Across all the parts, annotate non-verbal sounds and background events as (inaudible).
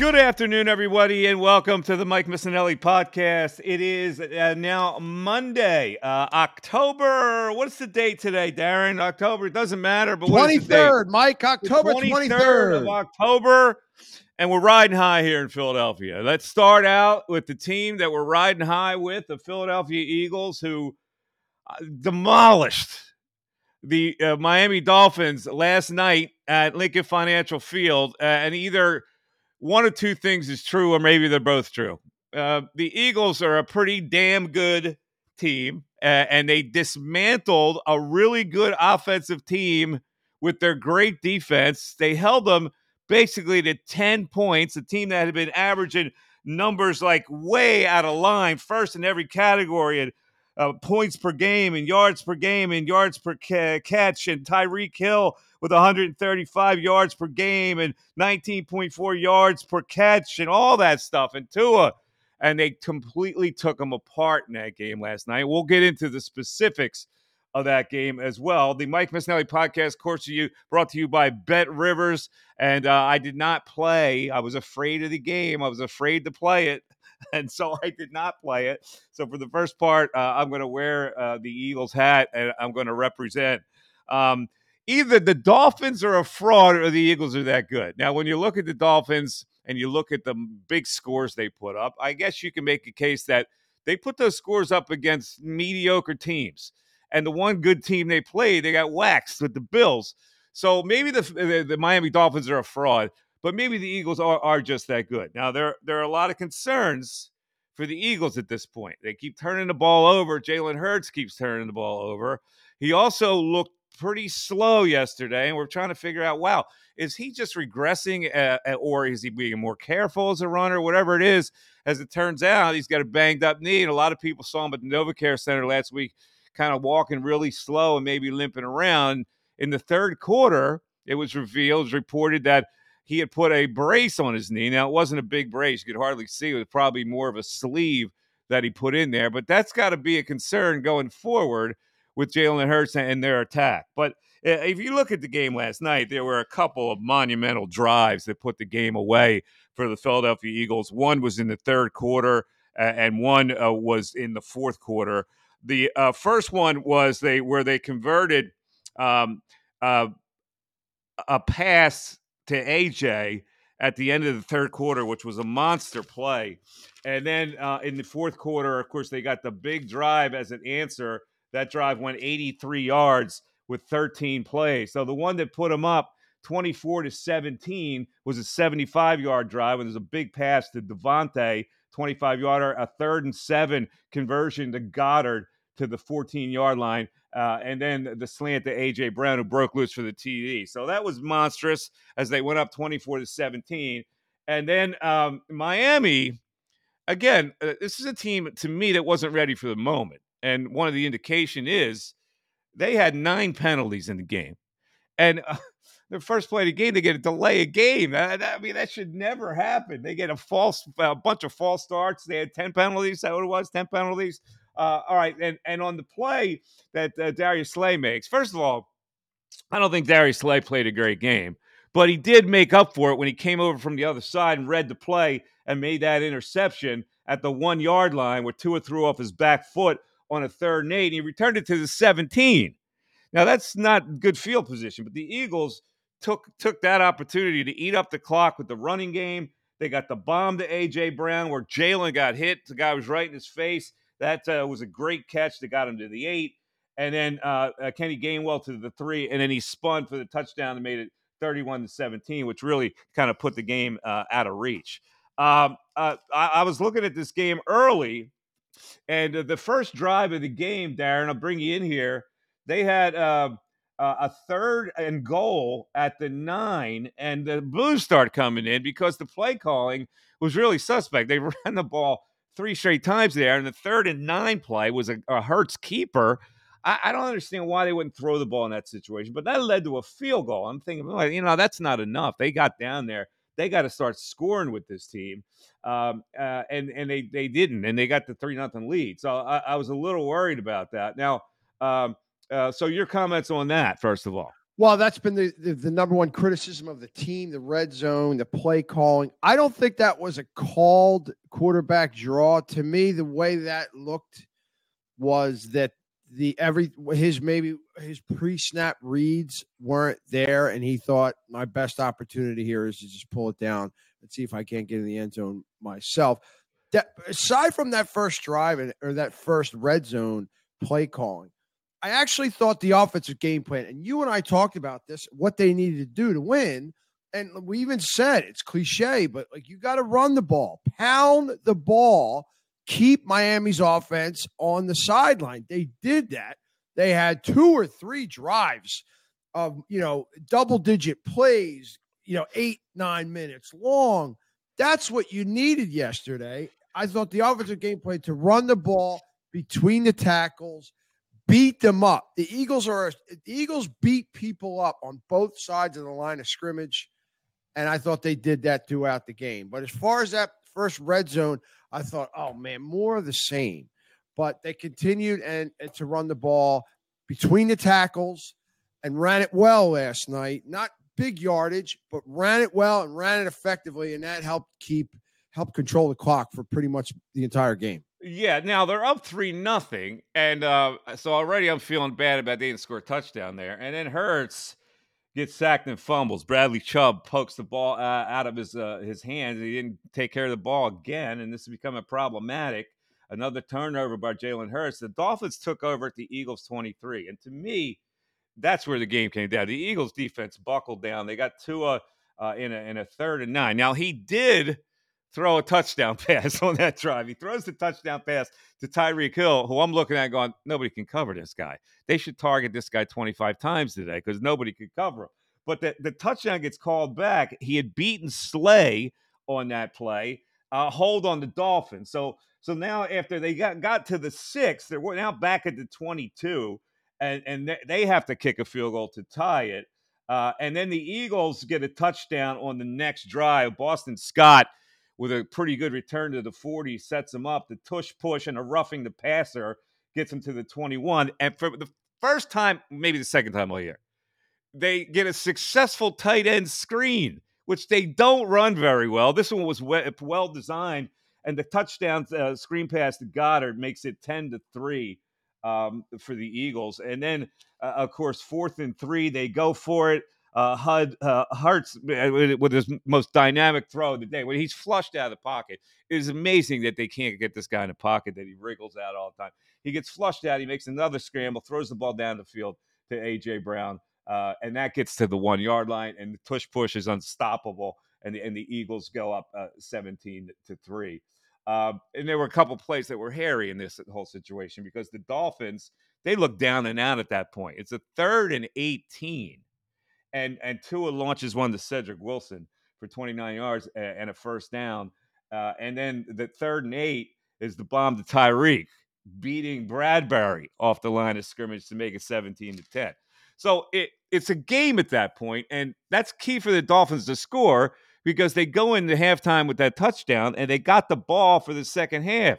Good afternoon, everybody, and welcome to the Mike Missanelli podcast. It is uh, now Monday, uh, October. What's the date today, Darren? October. It doesn't matter, but twenty third, Mike. October twenty third of October, and we're riding high here in Philadelphia. Let's start out with the team that we're riding high with, the Philadelphia Eagles, who uh, demolished the uh, Miami Dolphins last night at Lincoln Financial Field, uh, and either one of two things is true, or maybe they're both true. Uh, the Eagles are a pretty damn good team, uh, and they dismantled a really good offensive team with their great defense. They held them basically to 10 points, a team that had been averaging numbers like way out of line, first in every category, and uh, points per game and yards per game and yards per ca- catch, and Tyreek Hill with 135 yards per game and 19.4 yards per catch and all that stuff. And Tua, and they completely took them apart in that game last night. We'll get into the specifics of that game as well. The Mike Missanelli podcast, course to you, brought to you by Bet Rivers. And uh, I did not play. I was afraid of the game. I was afraid to play it. (laughs) And so I did not play it. So for the first part, uh, I'm going to wear uh, the Eagles hat and I'm going to represent. Um, either the Dolphins are a fraud or the Eagles are that good. Now, when you look at the Dolphins and you look at the big scores they put up, I guess you can make a case that they put those scores up against mediocre teams. And the one good team they played, they got waxed with the Bills. So maybe the, the, the Miami Dolphins are a fraud, but maybe the Eagles are, are just that good. Now, there, there are a lot of concerns for the Eagles at this point. They keep turning the ball over. Jalen Hurts keeps turning the ball over. He also looked pretty slow yesterday, and we're trying to figure out, wow, is he just regressing, uh, uh, or is he being more careful as a runner? Whatever it is, as it turns out, he's got a banged up knee, and a lot of people saw him at the NovaCare Center last week, kind of walking really slow and maybe limping around. In the third quarter, it was revealed, it was reported that he had put a brace on his knee. Now, it wasn't a big brace; you could hardly see. It was probably more of a sleeve that he put in there, but that's got to be a concern going forward with Jalen Hurts and their attack. But eh, if you look at the game last night, there were a couple of monumental drives that put the game away for the Philadelphia Eagles. One was in the third quarter, and one uh, was in the fourth quarter. The uh, first one was they where they converted um, uh, a pass to AJ at the end of the third quarter, which was a monster play. And then uh, in the fourth quarter, of course, they got the big drive as an answer that drive went 83 yards with 13 plays. So the one that put them up 24 to 17 was a 75 yard drive, and there's a big pass to DeVonta, 25 yarder, a third and seven conversion to Goedert to the 14 yard line, uh, and then the slant to AJ Brown who broke loose for the TD. So that was monstrous as they went up 24 to 17. And then um, Miami, again, uh, this is a team to me that wasn't ready for the moment and one of the indication is they had nine penalties in the game, and uh, (laughs) their first play of the game they get a delay a game. I, I mean that should never happen. They get a false a bunch of false starts. They had ten penalties. Is that what it was? Ten penalties. Uh, all right, and and on the play that uh, Darius Slay makes, first of all, I don't think Darius Slay played a great game, but he did make up for it when he came over from the other side and read the play and made that interception at the one yard line where Tua threw off his back foot on a third and eight. and he returned it to the 17. Now that's not good field position, but the Eagles took took that opportunity to eat up the clock with the running game. They got the bomb to AJ Brown where Jalen got hit. The guy was right in his face. That uh, was a great catch that got him to the eight. And then uh, uh, Kenny Gainwell to the three, and then he spun for the touchdown and made it 31 to 17, which really kind of put the game uh, out of reach. Um, uh, I, I, was looking at this game early, and the first drive of the game, Darren, I'll bring you in here. They had uh, a third and goal at the nine, and the Blues start coming in because the play calling was really suspect. They (laughs) ran the ball three straight times there, and the third and nine play was a, a Hurts keeper. I, I, don't understand why they wouldn't throw the ball in that situation, but that led to a field goal. I'm thinking, well, you know, that's not enough. They got down there. They got to start scoring with this team, um, uh, and and they they didn't, and they got the three nothing lead. So I, I, was a little worried about that. Now, um, uh, so your comments on that, first of all. Well, that's been the, the, the, number one criticism of the team, the red zone, the play calling. I don't think that was a called quarterback draw. To me, the way that looked was that the every his maybe his pre-snap reads weren't there, and he thought my best opportunity here is to just pull it down and see if I can't get in the end zone myself. That aside from that first drive and or that first red zone play calling, I actually thought the offensive game plan, and you and I talked about this, what they needed to do to win. And we even said it's cliche, but like you got to run the ball, pound the ball, keep Miami's offense on the sideline. They did that. They had two or three drives of, you know, double digit plays, you know, eight, nine minutes long. That's what you needed yesterday. I thought the offensive game plan to run the ball between the tackles beat them up. The Eagles are the Eagles beat people up on both sides of the line of scrimmage, and I thought they did that throughout the game. But as far as that first red zone, I thought, oh man, more of the same. But they continued and, and to run the ball between the tackles and ran it well last night. Not big yardage, but ran it well and ran it effectively, and that helped keep help control the clock for pretty much the entire game. Yeah, now they're up three nothing, and uh, so already I'm feeling bad about they didn't score a touchdown there. And then Hurts gets sacked and fumbles. Bradley Chubb pokes the ball uh, out of his uh, his hands. He didn't take care of the ball again, and this is becoming problematic. Another turnover by Jalen Hurts. The Dolphins took over at the Eagles 23, and to me, that's where the game came down. The Eagles defense buckled down. They got Tua uh, in a in a third and nine. Now he did throw a touchdown (laughs) pass on that drive. He throws the touchdown pass to Tyreek Hill, who I'm looking at going, nobody can cover this guy. They should target this guy 25 times today because nobody could cover him. But the, the touchdown gets called back. He had beaten Slay on that play, uh, hold on the Dolphins. So so now after they got, got to the six, they're now back at the 22, and, and they have to kick a field goal to tie it. Uh, and then the Eagles get a touchdown on the next drive. Boston Scott – with a pretty good return to the 40, sets him up. The tush push and a roughing the passer gets him to the 21. And for the first time, maybe the second time all year, they get a successful tight end screen, which they don't run very well. This one was well designed, and the touchdown uh, screen pass to Goedert makes it 10 to 3 um, for the Eagles. And then, uh, of course, fourth and three, they go for it uh, Hud uh, uh, with his most dynamic throw of the day when he's flushed out of the pocket. It is amazing that they can't get this guy in the pocket that he wriggles out all the time. He gets flushed out. He makes another scramble, throws the ball down the field to AJ Brown, uh, and that gets to the one yard line. And the push push is unstoppable, and the, and the Eagles go up uh, 17 to three. Um, and there were a couple plays that were hairy in this whole situation because the Dolphins they look down and out at that point. It's a third and 18 and and Tua launches one to Cedric Wilson for 29 yards and a first down. Uh, and then the third and eight is the bomb to Tyreek, beating Bradbury off the line of scrimmage to make it 17 to 10. So it it's a game at that point, and that's key for the Dolphins to score because they go into halftime with that touchdown and they got the ball for the second half.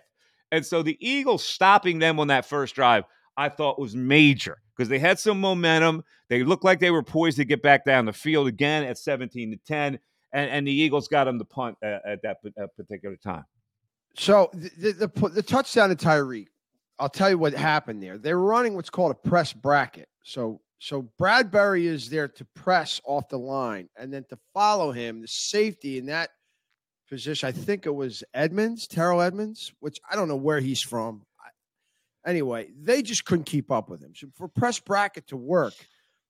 And so the Eagles stopping them on that first drive, I thought was major because they had some momentum. They looked like they were poised to get back down the field again at 17 to 10, and, and the Eagles got them to punt at, at that at uh, particular time. So the, the, the, the touchdown to Tyreek, I'll tell you what happened there. They were running what's called a press bracket. So so Bradbury is there to press off the line, and then to follow him, the safety in that position. I think it was Edmunds, Terrell Edmunds, which I don't know where he's from. Anyway, they just couldn't keep up with him. So for press bracket to work,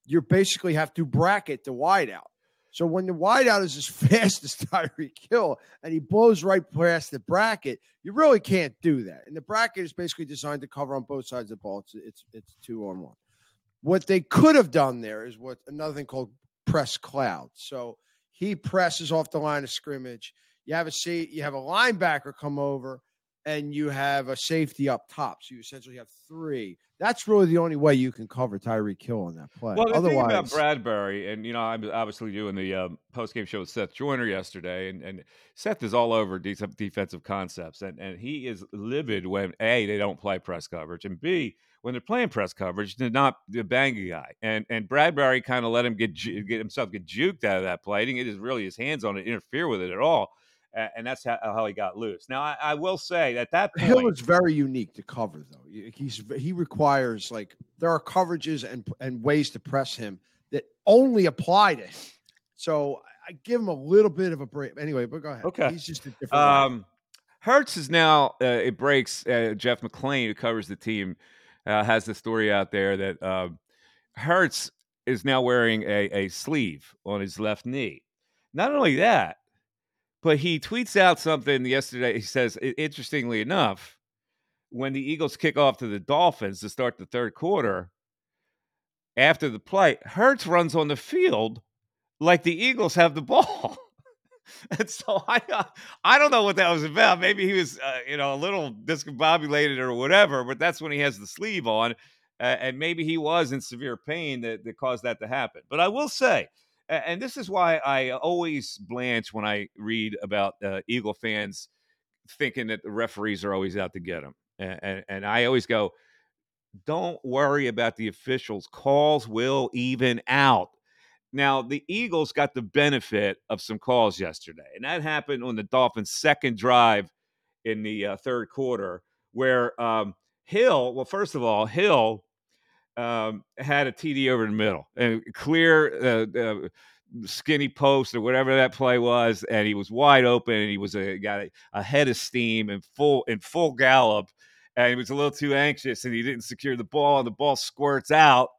you basically have to bracket the wideout. So when the wideout is as (laughs) fast as Tyreek Hill and he blows right past the bracket, you really can't do that. And the bracket is basically designed to cover on both sides of the ball. It's it's it's two on one. What they could have done there is what another thing called press cloud. So he presses off the line of scrimmage. You have a see, you have a linebacker come over, and you have a safety up top. So you essentially have three. That's really the only way you can cover Tyreek Hill on that play. Well, the Otherwise, thing about Bradbury, and you know, I'm obviously doing the um, post game show with Seth Joyner yesterday, and, and Seth is all over de- defensive concepts, and and he is livid when a they don't play press coverage, and b when they're playing press coverage, they're not the bang a guy, and and Bradbury kind of let him get ju- get himself get juked out of that play. He didn't get his really his hands on it, interfere with it at all and that's how, how, he got loose. Now, I, I, will say at that point, Hill is very unique to cover, though. He's he requires like there are coverages and and ways to press him that only apply to him. So I give him a little bit of a break. Anyway, but go ahead. Okay, he's just a different. Um, Hurts is now uh, it breaks. Uh, Jeff McLane, who covers the team, uh, has the story out there that uh, Hurts is now wearing a, a sleeve on his left knee. Not only that, but he tweets out something yesterday. He says, interestingly enough, when the Eagles kick off to the Dolphins to start the third quarter, after the play, Hurts runs on the field like the Eagles have the ball. (laughs) and so I, uh, I don't know what that was about. Maybe he was, uh, you know, a little discombobulated or whatever. But that's when he has the sleeve on, uh, and maybe he was in severe pain that, that caused that to happen. But I will say, and this is why I always blanch when I read about uh, Eagle fans thinking that the referees are always out to get them. And, and, and, I always go, don't worry about the officials. Calls will even out. Now, the Eagles got the benefit of some calls yesterday, and that happened on the Dolphins' second drive in the uh, third quarter, where um, Hill, well, first of all, Hill um, had a TD over the middle and clear uh, uh, skinny post or whatever that play was, and he was wide open and he was a got a, a head of steam and full in full gallop, and he was a little too anxious and he didn't secure the ball and the ball squirts out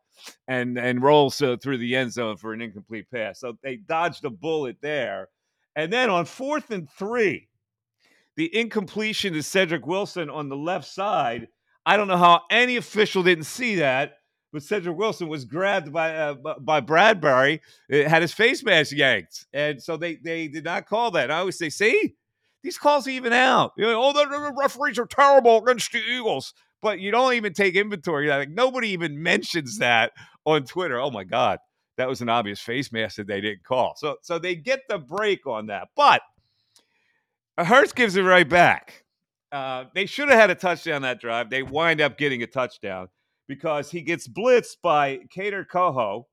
and and rolls uh, through the end zone for an incomplete pass. So they dodged a bullet there, and then on fourth and three, the incompletion to Cedric Wilson on the left side. I don't know how any official didn't see that but Cedric Wilson was grabbed by uh, by Bradbury, it had his face mask yanked, and so they they did not call that. I always say, see, these calls even out. You know, oh, the, the referees are terrible against the Eagles, but you don't even take inventory. Like nobody even mentions that on Twitter. Oh my God, that was an obvious face mask that they didn't call. So so they get the break on that, but Hurts gives it right back. Uh, they should have had a touchdown that drive. They wind up getting a touchdown because he gets blitzed by Kader Kohou,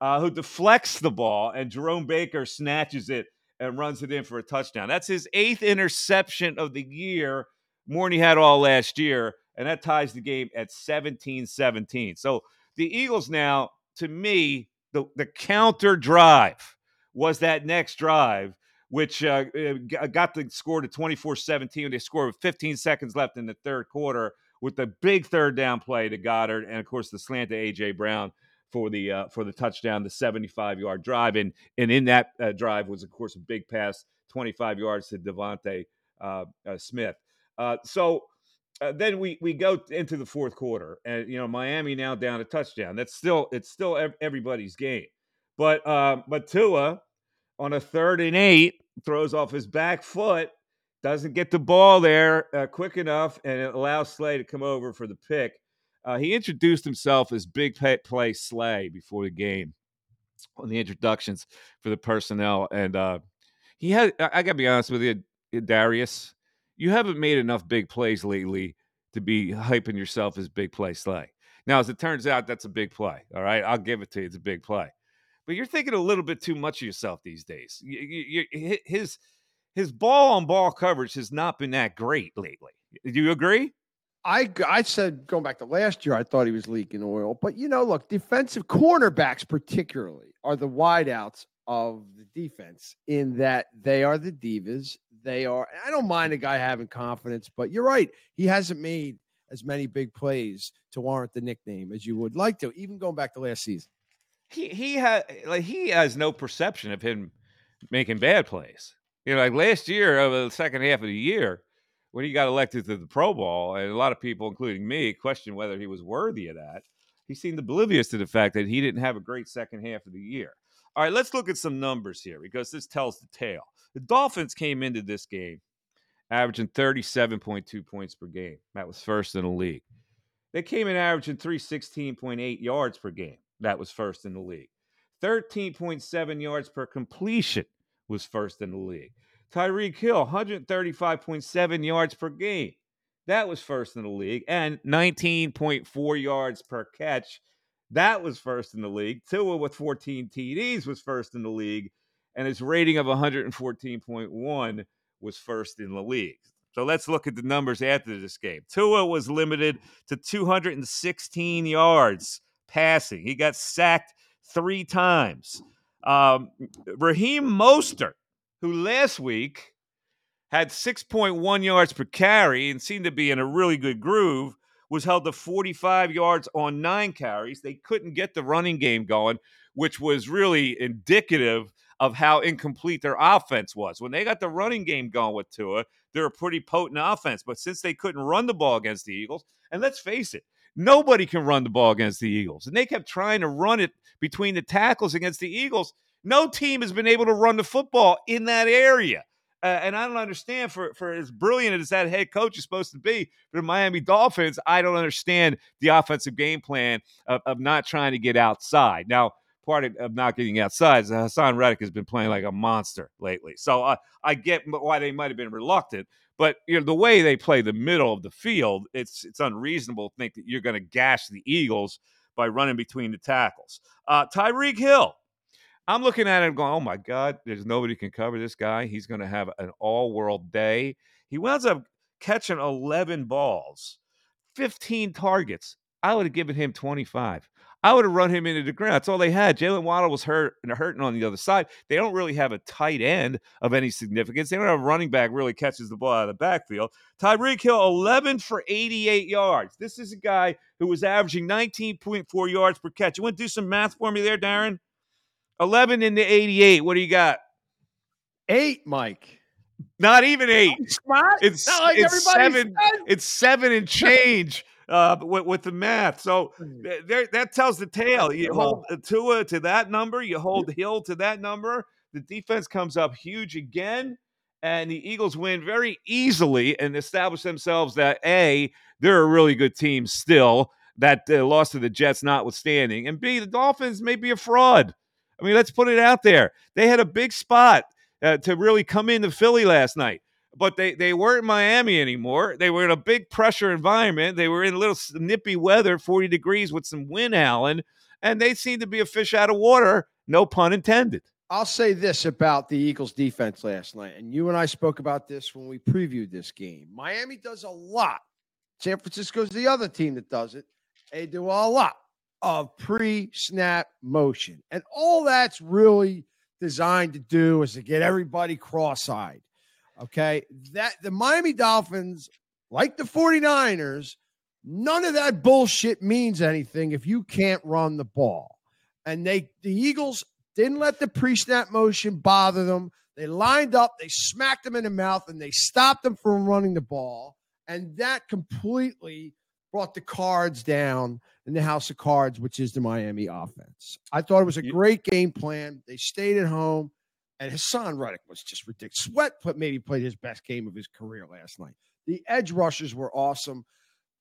uh, who deflects the ball, and Jerome Baker snatches it and runs it in for a touchdown. That's his eighth interception of the year, more than he had all last year, and that ties the game at 17 17. So the Eagles now, to me, the, the counter drive was that next drive which uh, uh got the score to 24 17. They scored with 15 seconds left in the third quarter with the big third down play to Goedert, and of course the slant to AJ Brown for the uh, for the touchdown, the 75 yard drive, and and in that uh, drive was of course a big pass, 25 yards to DeVonta uh, uh Smith. Uh, so. Uh, then we we go into the fourth quarter, and you know Miami now down a touchdown. That's still it's still everybody's game, but but Tua on a third and eight throws off his back foot doesn't get the ball there uh, quick enough, and it allows Slay to come over for the pick. Uh, he introduced himself as Big Play Slay before the game on the introductions for the personnel, and uh, he had. I, got to be honest with you, Darius, you haven't made enough big plays lately to be hyping yourself as Big Play Slay. Now, as it turns out, that's a big play. All right, I'll give it to you. It's a big play, but you're thinking a little bit too much of yourself these days. You, you, his his ball on ball coverage has not been that great lately. Do you agree? I I said going back to last year, I thought he was leaking oil, but you know, look, defensive cornerbacks particularly are the wideouts of the defense in that they are the divas. They are. I don't mind a guy having confidence, but you're right. He hasn't made as many big plays to warrant the nickname as you would like to, even going back to last season. he he had like he has no perception of him making bad plays. You know, like last year over the second half of the year when he got elected to the Pro Bowl, and a lot of people, including me, questioned whether he was worthy of that. He seemed oblivious to the fact that he didn't have a great second half of the year. All right, let's look at some numbers here because this tells the tale. The Dolphins came into this game averaging 37.2 points per game. That was first in the league. They came in averaging 316.8 yards per game. That was first in the league. 13.7 yards per completion was first in the league. Tyreek Hill, 135.7 yards per game. That was first in the league. And 19.4 yards per catch. That was first in the league. Tua with 14 TDs was first in the league. And his rating of 114.1 was first in the league. So let's look at the numbers after this game. Tua was limited to 216 yards passing. He got sacked three times. Um, Raheem Mostert, who last week had 6.1 yards per carry and seemed to be in a really good groove, was held to 45 yards on nine carries. They couldn't get the running game going, which was really indicative of how incomplete their offense was. When they got the running game going with Tua, they're a pretty potent offense. But since they couldn't run the ball against the Eagles, and let's face it, nobody can run the ball against the Eagles. And they kept trying to run it between the tackles against the Eagles. No team has been able to run the football in that area. Uh, and I don't understand for, for as brilliant as that head coach is supposed to be for the Miami Dolphins, I don't understand the offensive game plan of, of not trying to get outside. Now, part of, not getting outside is Haason Reddick has been playing like a monster lately. So uh, I get why they might have been reluctant, but you know the way they play the middle of the field, it's it's unreasonable to think that you're going to gash the Eagles by running between the tackles. Uh, Tyreek Hill, I'm looking at it going, oh my God, there's nobody can cover this guy. He's going to have an all world day. He winds up catching 11 balls, 15 targets. I would have given him 25. I would have run him into the ground. That's all they had. Jalen Waddle was hurt and hurting on the other side. They don't really have a tight end of any significance. They don't have a running back really catches the ball out of the backfield. Tyreek Hill, 11 for 88 yards. This is a guy who was averaging 19.4 yards per catch. You want to do some math for me there, Darren? 11 into 88. What do you got? Eight, Mike. Not even eight. It's, like it's seven. says. It's seven and (laughs) change uh, with, with the math. So Hmm. there, that tells the tale. You hold Tua to that number, you hold Hill to that number. The defense comes up huge again, and the Eagles win very easily and establish themselves that A, they're a really good team still, that uh, loss to the Jets notwithstanding, and B, the Dolphins may be a fraud. I mean, let's put it out there. They had a big spot uh, to really come into Philly last night but they they weren't in Miami anymore. They were in a big pressure environment. They were in a little nippy weather, 40 degrees with some wind howling, and they seemed to be a fish out of water, no pun intended. I'll say this about the Eagles defense last night, and you and I spoke about this when we previewed this game. Miami does a lot. San Francisco's the other team that does it. They do a lot of pre-snap motion, and all that's really designed to do is to get everybody cross-eyed. Okay, that the Miami Dolphins, like the 49ers, none of that bullshit means anything if you can't run the ball. And they the Eagles didn't let the pre-snap motion bother them. They lined up, they smacked them in the mouth, and they stopped them from running the ball. And that completely brought the cards down in the house of cards, which is the Miami offense. I thought it was a great game plan. They stayed at home, and Haason Reddick was just ridiculous. Sweat put maybe played his best game of his career last night. The edge rushers were awesome.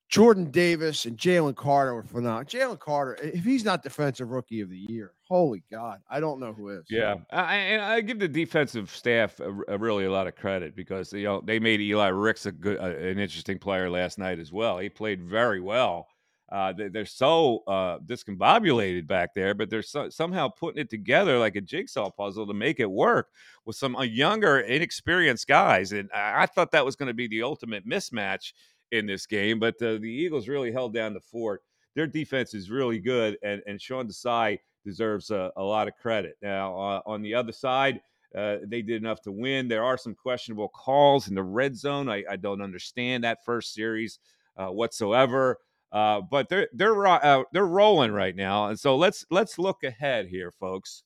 Jordan Davis and Jalen Carter were phenomenal. Jalen Carter, if he's not defensive rookie of the year, holy God, I don't know who is. Yeah, I, and I give the defensive staff a, a really a lot of credit because you know they made Eli Ricks a good, uh, an interesting player last night as well. He played very well. Uh, they, they're so uh, discombobulated back there, but they're so, somehow putting it together like a jigsaw puzzle to make it work with some uh, younger, inexperienced guys. And I, I thought that was going to be the ultimate mismatch in this game, but uh, the Eagles really held down the fort. Their defense is really good, and and Sean Desai deserves a, a lot of credit. Now, uh, on the other side, uh, they did enough to win. There are some questionable calls in the red zone. I, I don't understand that first series uh, whatsoever. Uh, but they're they're uh, they're rolling right now, and so let's let's look ahead here, folks,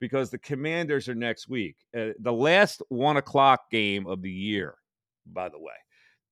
because the Commanders are next week, uh, the last one o'clock game of the year, by the way.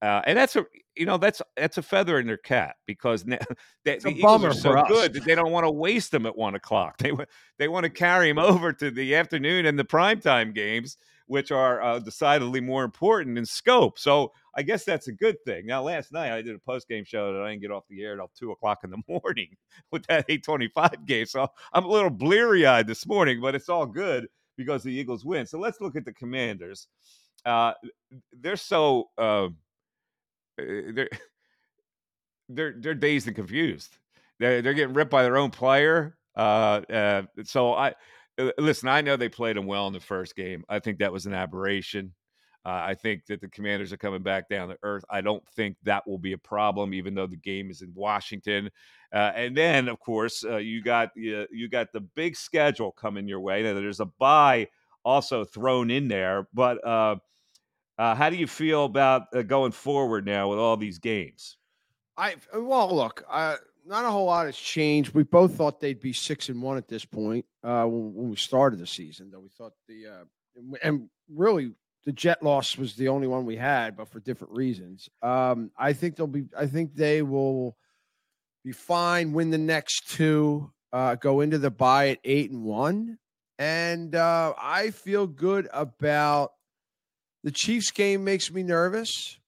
Uh, and that's a you know that's that's a feather in their cap because now, (laughs) they, the Eagles are so good that they don't want to waste them at one o'clock. (laughs) They they want to carry them over to the afternoon and the primetime games, which are uh, decidedly more important in scope. So I guess that's a good thing. Now, last night I did a post game show that I didn't get off the air until two o'clock in the (laughs) morning with that eight twenty five game. So I'm a little bleary eyed this morning, but it's all good because the Eagles win. So let's look at the Commanders. Uh, they're so. Uh, uh, they're (laughs) they're they're dazed and confused. They're they're getting ripped by their own player. Uh, uh, so I uh, listen. I know they played them well in the first game. I think that was an aberration. Uh, I think that the Commanders are coming back down to earth. I don't think that will be a problem, even though the game is in Washington. Uh, and then, of course, uh, you got uh, you got the big schedule coming your way. Now, there's a bye also thrown in there, but uh, how do you feel about uh, going forward now with all these games? I well, look, uh, not a whole lot has changed. We both thought they'd be six and one at this point uh, when, we started the season. Though we thought the uh, and really the Jet loss was the only one we had, but for different reasons. Um, I think they'll be. I think they will be fine. Win the next two. Uh, go into the bye at eight and one, and I feel good about the Chiefs game makes me nervous.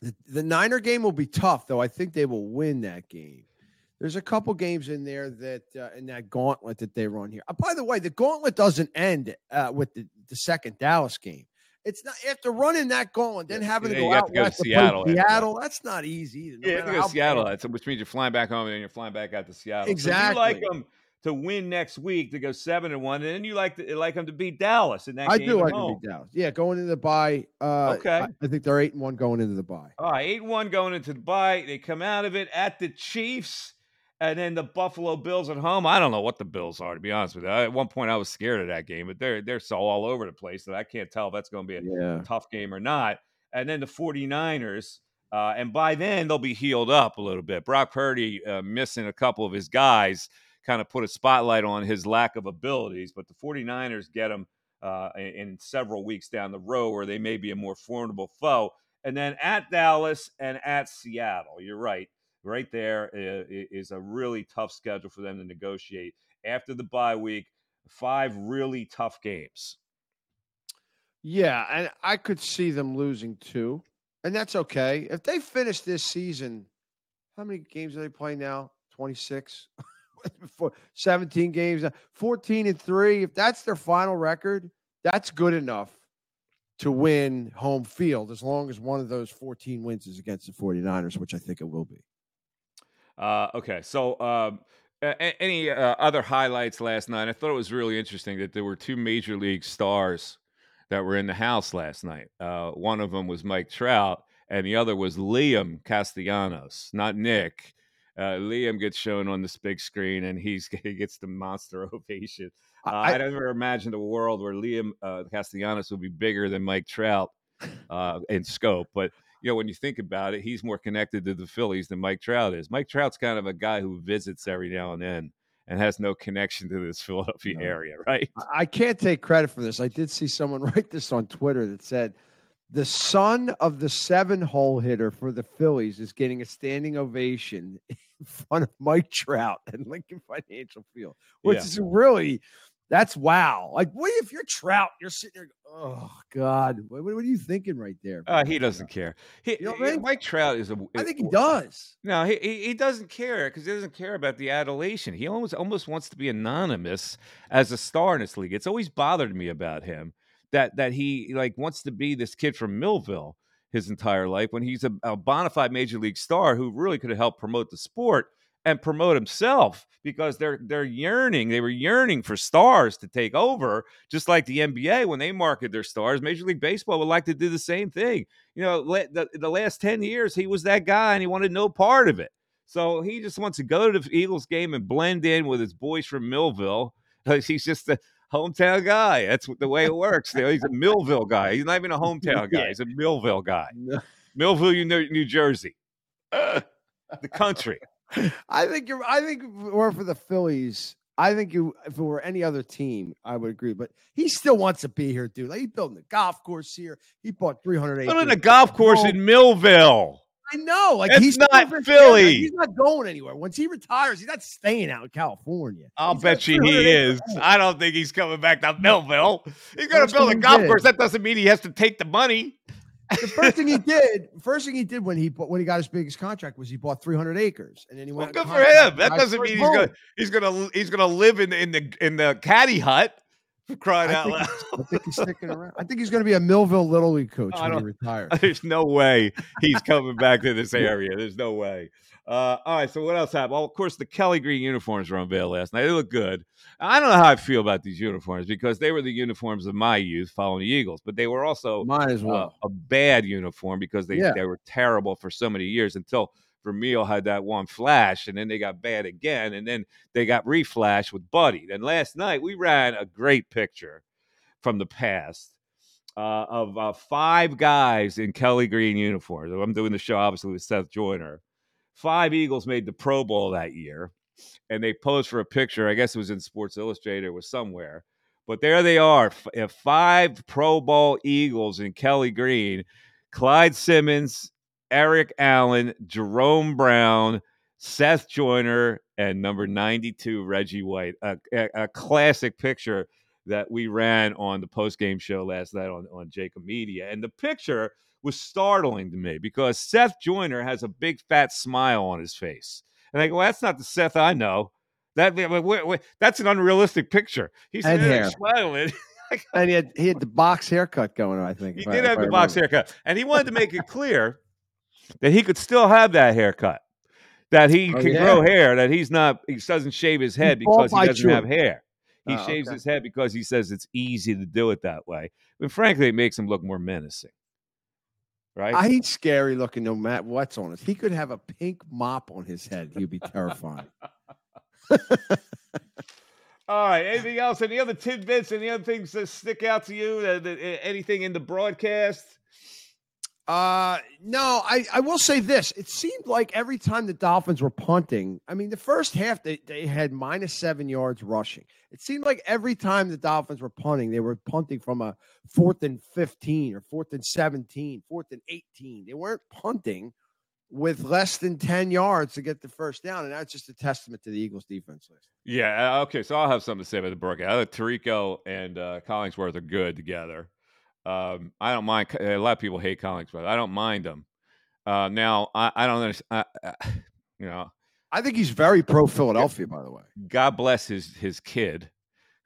The, the Niner game will be tough, though. I think they will win that game. There's a couple games in there that uh, in that gauntlet that they run here. Uh, by the way, the gauntlet doesn't end uh, with the, the second Dallas game. It's not after running that gauntlet, then having yeah, to go out to go to Seattle. Seattle, that's not easy. No yeah, you have to go to Seattle, that's, which means you're flying back home and then you're flying back out to Seattle. Exactly. So like them to win next week to go seven and one, and then you like to, like them to beat Dallas in that. I do like to beat Dallas. Yeah, going into the bye. Uh, okay, I, I, think they're eight and one going into the bye. All right, eight and one going into the bye. They come out of it at the Chiefs, and then the Buffalo Bills at home. I don't know what the Bills are to be honest with you. At one point, I was scared of that game, but they're they're so all over the place that I can't tell if that's going to be a yeah. tough game or not. And then the 49ers. Uh, and by then they'll be healed up a little bit. Brock Purdy uh, missing a couple of his guys kind of put a spotlight on his lack of abilities. But the 49ers get him uh, in several weeks down the road where they may be a more formidable foe. And then at Dallas and at Seattle, you're right. Right there is a really tough schedule for them to negotiate. After the bye week, five really tough games. Yeah, and I could see them losing two, and that's okay. If they finish this season, how many games are they playing now? 26? (laughs) 17 games, uh, 14 and 3. If that's their final record, that's good enough to win home field as long as one of those 14 wins is against the 49ers, which I think it will be. Uh, okay. So, um, any uh, other highlights last night? I thought it was really interesting that there were two major league stars that were in the house last night. Uh, one of them was Mike Trout, and the other was Liam Castellanos, not Nick uh, Liam gets shown on this big screen and he's (laughs) he gets the monster (laughs) ovation. Uh, I, I, never imagined a world where Liam uh, Castellanos would be bigger than Mike Trout uh, in scope, but you know when you think about it, he's more connected to the Phillies than Mike Trout is. Mike Trout's kind of a guy who visits every now and then and has no connection to this (laughs) Philadelphia no. area, right? I can't take credit for this. I did see someone (laughs) write this on Twitter that said the son of the seven hole hitter for the Phillies is getting a standing ovation (laughs) in front of Mike Trout and Lincoln Financial Field, which yeah. is really that's wow. Like, what if you're Trout? You're sitting there. Oh God, what, what are you thinking right there? Uh, he doesn't care. He, you know I mean? Mike Trout is a. I think he does. No, he he doesn't care because he doesn't care about the adulation. He almost almost wants to be anonymous as a star in this league. It's always bothered me about him that that he like wants to be this kid from Millville his entire life when he's a, a bona fide major league star who really could have helped promote the sport and promote himself because they're they're yearning they were yearning for stars to take over just like the NBA when they market their stars Major League Baseball would like to do the same thing you know the, the last 10 years he was that guy and he wanted no part of it so he just wants to go to the Eagles game and blend in with his boys from Millville (laughs) he's just a, hometown guy. That's the way it works. he's a Millville guy. He's not even a (laughs) hometown guy. He's a Millville guy. Millville, New Jersey. (laughs) the country. I think you're. I think were for the Phillies, I think you, if it were any other team, I would agree. But he still wants to be here, dude. Like he's building a golf course here. He bought 300 acres. Building a golf course Oh. in Millville. I know. Like That's he's not. Philly. Like, he's not going anywhere. Once he retires, he's not staying out in California. I'll He's bet you he is. I don't think he's coming back to Millville. He's to build a golf course. That doesn't mean he has to take the money. The first thing he did, first thing he did when he bought, when he got his biggest contract was he bought 300 acres, and then he Well, went. good for him. That doesn't mean he's home. gonna he's gonna he's gonna live in the in the in the caddy hut. For crying I out loud! I think he's (laughs) sticking around. I think he's going to be a Millville Little League coach when he retires. (laughs) There's no way he's coming back to this (laughs) area. There's no way. Uh, all right. So what else happened? Well, of course, the Kelly Green uniforms were unveiled last night. They look good. I don't know how I feel about these uniforms because they were the uniforms of my youth following the Eagles, but they were also Might as uh, well. a bad uniform because they, Yeah. they were terrible for so many years until Vermeil had that one flash, and then they got bad again, and then they got reflashed with Buddy. And last night we ran a great picture from the past uh, of uh, five guys in Kelly Green uniforms. I'm doing the show obviously with Seth Joyner. Five Eagles made the Pro Bowl that year, and they posed for a picture. I guess it was in Sports Illustrated or was somewhere. But there they are, uh, five Pro Bowl Eagles in Kelly Green: Clyde Simmons, Eric Allen, Jerome Brown, Seth Joyner, and number 92 Reggie White. A, a, a classic picture that we ran on the post game show last night on, on Jacob Media. And the picture was startling to me because Seth Joyner has a big fat smile on his face. And I go, well, that's not the Seth I know. That wait, wait, wait, that's an unrealistic picture. He's smiling. (laughs) And he had he had the box haircut going on. I think He if I- did have the box haircut, and he wanted to make it clear that he could still have that haircut. That he Oh, can yeah. grow hair. That he's not. He doesn't shave his head because he doesn't have hair. He Oh, shaves okay. his head because he says it's easy to do it that way. But frankly, it makes him look more menacing. Right? I he's scary looking no matter what's on it. He could have a pink mop on his head. He'd be terrifying. (laughs) All right. Anything else? Any other tidbits? Any other things that stick out to you? That, that, anything in the broadcast? Uh no, I, I will say this. It seemed like every time the Dolphins were punting, I mean, the first half they, they had minus seven yards rushing. It seemed like every time the Dolphins were punting, they were punting from a fourth and 15 or fourth and 17, fourth and 18. They weren't punting with less than 10 yards to get the first down. And that's just a testament to the Eagles defense list. Yeah. uh, Okay. So I'll have something to say about the broadcast. I think Tirico and uh, Collinsworth are good together. Um, I don't mind. A lot of people hate Collinsworth. I don't mind them. Uh, now I, I don't understand. I, I, (sighs) you know, I think he's very pro Philadelphia, by the way. God bless his his kid,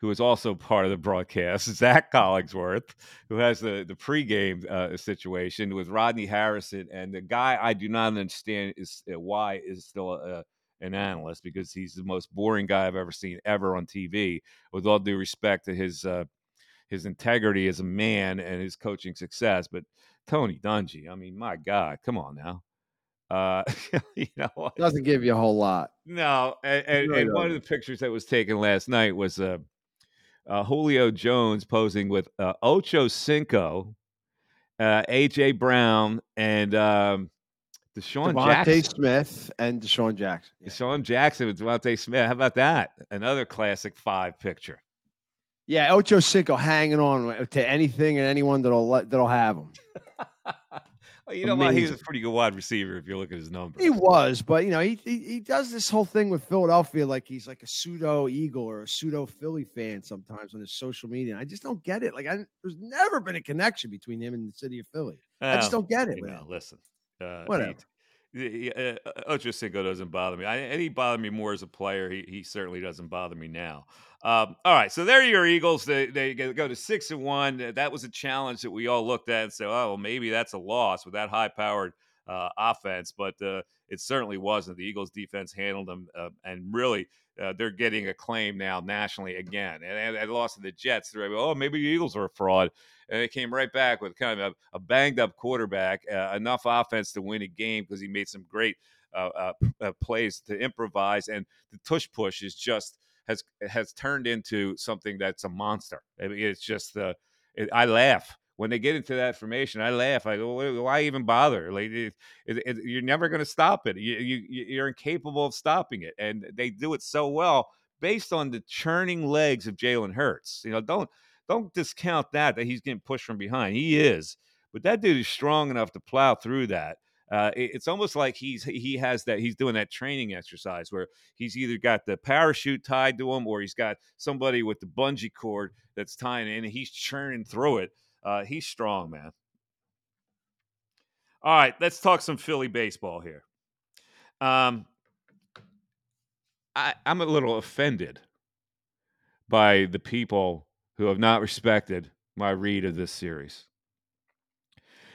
who is also part of the broadcast, (laughs) Jac Collinsworth, who has the the pregame uh, situation with Rodney Harrison, and the guy I do not understand is uh, why is still a, an analyst because he's the most boring guy I've ever seen ever on TV. With all due respect to his uh, his integrity as a man and his coaching success, but Tony Dungy, I mean, my God, come on now. Uh, (laughs) you know, Doesn't give you a whole lot. no, and, and, really and one of the pictures that was taken last night was uh, uh, Julio Jones posing with uh, Ocho Cinco, uh, AJ Brown, and um, DeSean DeVonta Jackson. Smith and DeSean Jackson. Yeah. DeSean Jackson with DeVonta Smith. How about that? Another classic five picture. Yeah, Ocho Cinco hanging on to anything and anyone that'll let, that'll have him. (laughs) well, you know what? He's a pretty good wide receiver if you look at his numbers. He was, but you know, he, he he does this whole thing with Philadelphia like he's like a pseudo Eagle or a pseudo Philly fan sometimes on his social media. I just don't get it. Like, I, there's never been a connection between him and the city of Philly. I just don't get it. you know, listen. Uh, Whatever. He, uh, Ocho Cinco doesn't bother me. I, and he bothered me more as a player. He, he certainly doesn't bother me now. Um, all right, so there are your Eagles. They, they go to six and one. Uh, That was a challenge that we all looked at and said, "Oh, well, maybe that's a loss with that high-powered uh, offense." But uh, it certainly wasn't. The Eagles' defense handled them, uh, and really, uh, they're getting acclaim now nationally again. And they lost to the Jets. They're like, "Oh, maybe the Eagles are a fraud." and they came right back with kind of a, a banged up quarterback, uh, enough offense to win a game because he made some great uh, plays to improvise, and the tush push is just has has turned into something that's a monster. I mean, it's just uh, it, I laugh when they get into that formation, I laugh. I go, why even bother? Like, it, it, it, you're never going to stop it. You, you, you're incapable of stopping it, and they do it so well based on the churning legs of Jalen Hurts. You know, don't don't discount that that he's getting pushed from behind. He is, but that dude is strong enough to plow through that. Uh, it, it's almost like he's he has that he's doing that training exercise where he's either got the parachute tied to him or he's got somebody with the bungee cord that's tying in and he's churning through it. Uh, he's strong, man. All right, let's talk some Philly baseball here. Um, I, I'm a little offended by the people who have not respected my read of this series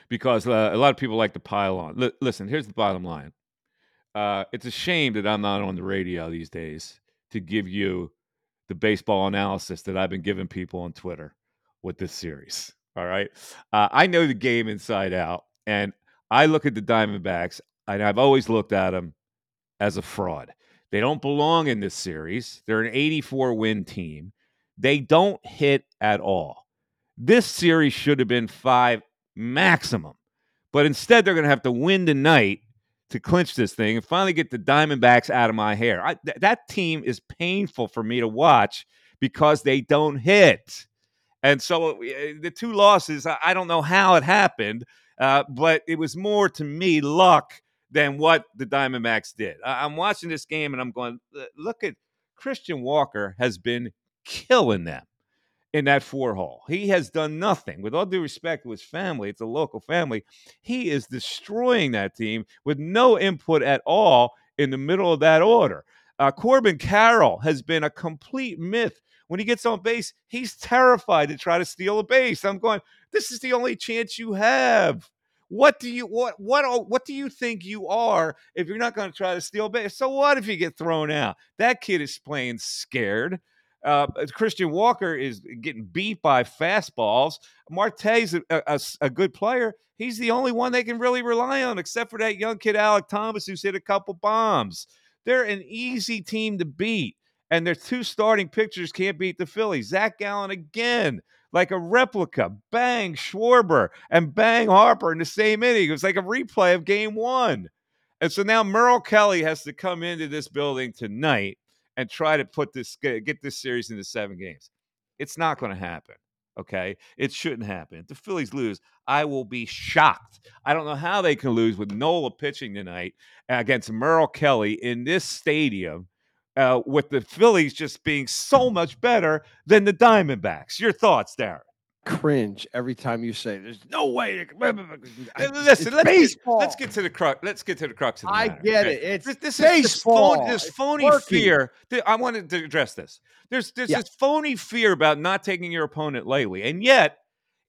because uh, a lot of people like to pile on. L- listen, here's the bottom line. Uh, it's a shame that I'm not on the radio these days to give you the baseball analysis that I've been giving people on Twitter with this series. All right. Uh, I know the game inside out, and I look at the Diamondbacks, and I've always looked at them as a fraud. They don't belong in this series. They're an 84 win team. They don't hit at all. This series should have been five maximum. But instead, they're going to have to win tonight to clinch this thing and finally get the Diamondbacks out of my hair. I, th- that team is painful for me to watch because they don't hit. And so uh, the two losses, I don't know how it happened, uh, but it was more to me luck than what the Diamondbacks did. I'm watching this game and I'm going, look at Christian Walker has been killing them in that four hole. He has done nothing. With all due respect to his family, it's a local family. He is destroying that team with no input at all in the middle of that order. Uh, Corbin Carroll has been a complete myth. When he gets on base, he's terrified to try to steal a base. I'm going, this is the only chance you have. What do you what what what do you think you are if you're not going to try to steal base? So what if you get thrown out? That kid is playing scared. Uh, Christian Walker is getting beat by fastballs. Marte's a, a, a, good player. He's the only one they can really rely on, except for that young kid Alek Thomas, who's hit a couple bombs. They're an easy team to beat, and their two starting pitchers can't beat the Phillies. Zach Gallen again, like a replica. Bang Schwarber and bang Harper in the same inning. It was like a replay of Game One. And so now Merrill Kelly has to come into this building tonight and try to put this get this series into seven games. It's not going to happen. Okay, it shouldn't happen. If the Phillies lose, I will be shocked. I don't know how they can lose with Nola pitching tonight against Merrill Kelly in this stadium, uh, with the Phillies just being so much better than the Diamondbacks. Your thoughts, Darren? cringe every time you say there's no way. Listen, let's baseball. Get, let's get to the crux. Let's get to the crux of the I matter, get okay? it. It's this, this baseball. Is this phony, this phony fear. I wanted to address this. There's there's yeah. this phony fear about not taking your opponent lightly, and yet,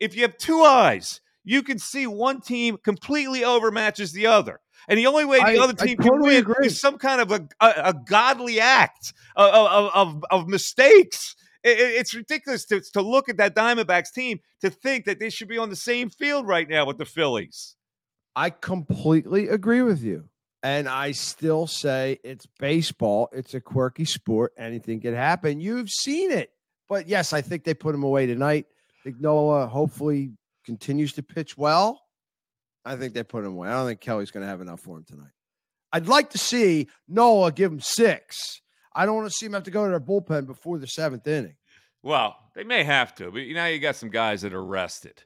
if you have two eyes, you can see one team completely overmatches the other. And the only way the I, other team totally can win agree. is some kind of a, a, a godly act of, of, of, mistakes it, it's ridiculous to, to look at that Diamondbacks team to think that they should be on the same field right now with the Phillies. I completely agree with you. And I still say it's baseball. It's a quirky sport. Anything can happen. You've seen it. But yes, I think they put him away tonight. I think Nola hopefully continues to pitch well. I think they put him away. I don't think Kelly's going to have enough for him tonight. I'd like to see Nola give him six I don't want to see him have to go to their bullpen before the seventh inning. Well, they may have to, but you know, you got some guys that are rested.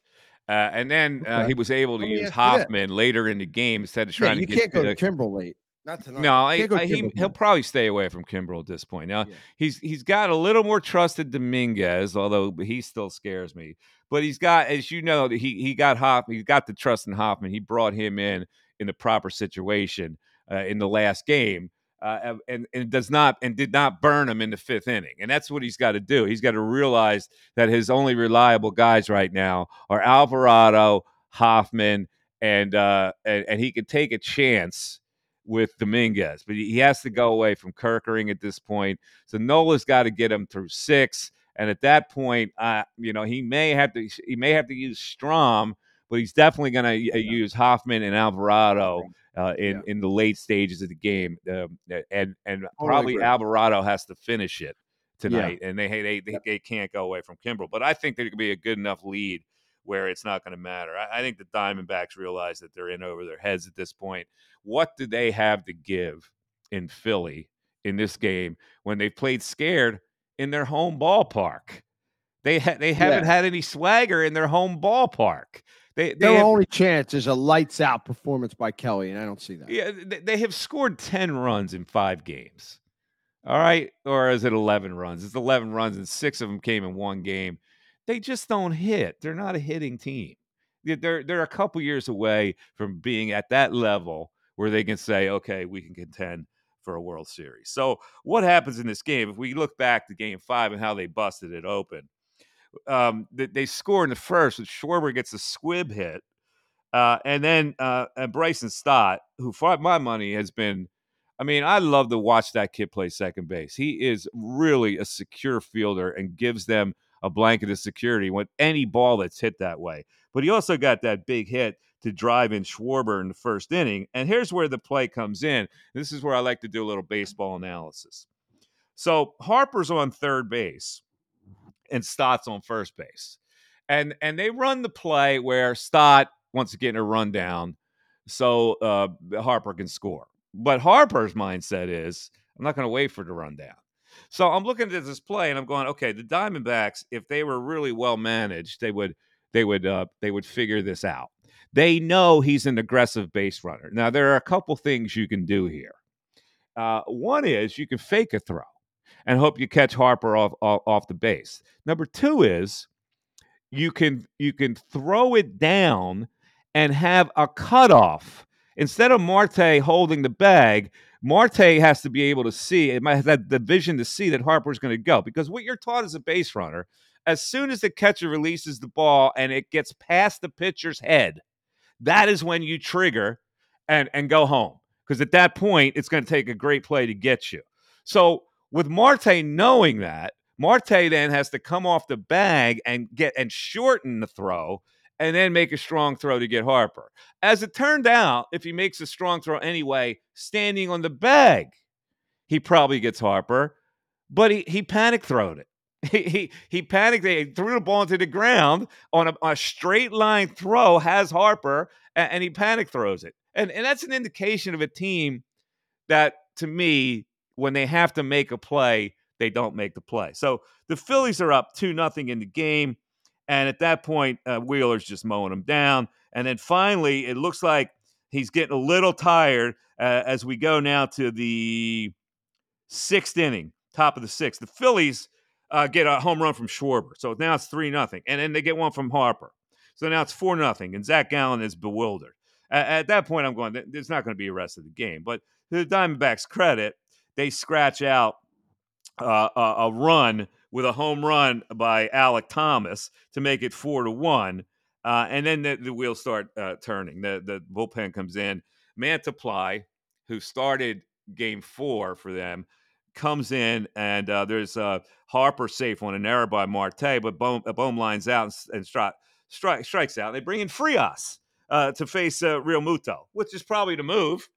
Uh, and then uh, okay. he was able to use Hoffman later in the game instead of trying yeah, to you can't go to Kimbrel late. Not tonight. No, I, I, he, will probably stay away from Kimbrel at this point. Now yeah. he's he's got a little more trusted Dominguez, although he still scares me. But he's got, as you know, he he got Hoffman. He's got the trust in Hoffman. He brought him in in the proper situation uh, in the last game uh, and and does not and did not burn him in the fifth inning. And that's what he's got to do. He's got to realize that his only reliable guys right now are Alvarado, Hoffman, and uh, and, and he can take a chance with Dominguez, but he has to go away from Kerkering at this point. So Nola's got to get him through six. And at that point, uh, you know, he may have to he may have to use Strahm, but he's definitely going to uh, use Hoffman and Alvarado uh, in yeah. in the late stages of the game, um, and and probably. Alvarado has to finish it tonight, yeah. and they, they they they can't go away from Kimbrel. But I think there could be a good enough lead where it's not going to matter. I, I think the Diamondbacks realize that they're in over their heads at this point. What do they have to give in Philly in this game when they've played scared in their home ballpark? They ha- they haven't Yeah. had any swagger in their home ballpark. They, they Their have- only chance is a lights out performance by Kelly, and I don't see that. yeah, they, they have scored 10 runs in five games. All right. Or is it 11 runs? It's 11 runs, and six of them came in one game. They just don't hit. They're not a hitting team. They're, they're a couple years away from being at that level where they can say, okay, we can contend for a World Series. So, what happens in this game? If we look back to game five and how they busted it open, um, they, they score in the first, and Schwarber gets a squib hit. Uh, and then uh, and Bryson Stott, who for my money has been, I mean, I love to watch that kid play second base. He is really a secure fielder and gives them a blanket of security with any ball that's hit that way. But he also got that big hit to drive in Schwarber in the first inning. And here's where the play comes in. This is where I like to do a little baseball analysis. So Harper's on third base and Stott's on first base. And and they run the play where Stott wants to get in a rundown so uh, Harper can score. But Harper's mindset is, I'm not going to wait for the rundown. So I'm looking at this play and I'm going, okay, the Diamondbacks, if they were really well managed, they would they would uh, they would figure this out. They know he's an aggressive base runner. Now there are a couple things you can do here. Uh, one is you can fake a throw and hope you catch Harper off, off off the base. Number two is you can you can throw it down and have a cutoff instead of Marte holding the bag. Marte has to be able to see it might have the vision to see that Harper's going to go because what you're taught as a base runner, as soon as the catcher releases the ball and it gets past the pitcher's head, that is when you trigger and and go home because at that point it's going to take a great play to get you. So with Marte knowing that, Marte then has to come off the bag and get and shorten the throw and then make a strong throw to get Harper. As it turned out, if he makes a strong throw anyway, standing on the bag, he probably gets Harper, but he he panic throwed it. (laughs) He, he he panicked. He threw the ball into the ground on a, a straight line throw, has Harper, and, and he panic throws it. And and that's an indication of a team that, to me, when they have to make a play, they don't make the play. So the Phillies are up two nothing in the game, and at that point, uh, Wheeler's just mowing them down. And then finally, it looks like he's getting a little tired uh, as we go now to the sixth inning, top of the sixth. The Phillies uh, get a home run from Schwarber, so now it's three nothing, and then they get one from Harper. So now it's four nothing, and Zach Gallen is bewildered. At, at that point, I'm going. There's not going to be a rest of the game. But to the Diamondbacks' credit, they scratch out uh, a, a run with a home run by Alek Thomas to make it four to one, uh, and then the, the wheels start uh, turning. The the bullpen comes in. Mantiply, who started Game Four for them, comes in, and uh, there's uh, Harper safe on an error by Marte, but Bohm, uh, Bohm lines out and, and stri- stri- strikes out. They bring in Frias uh, to face uh, Realmuto, which is probably the move.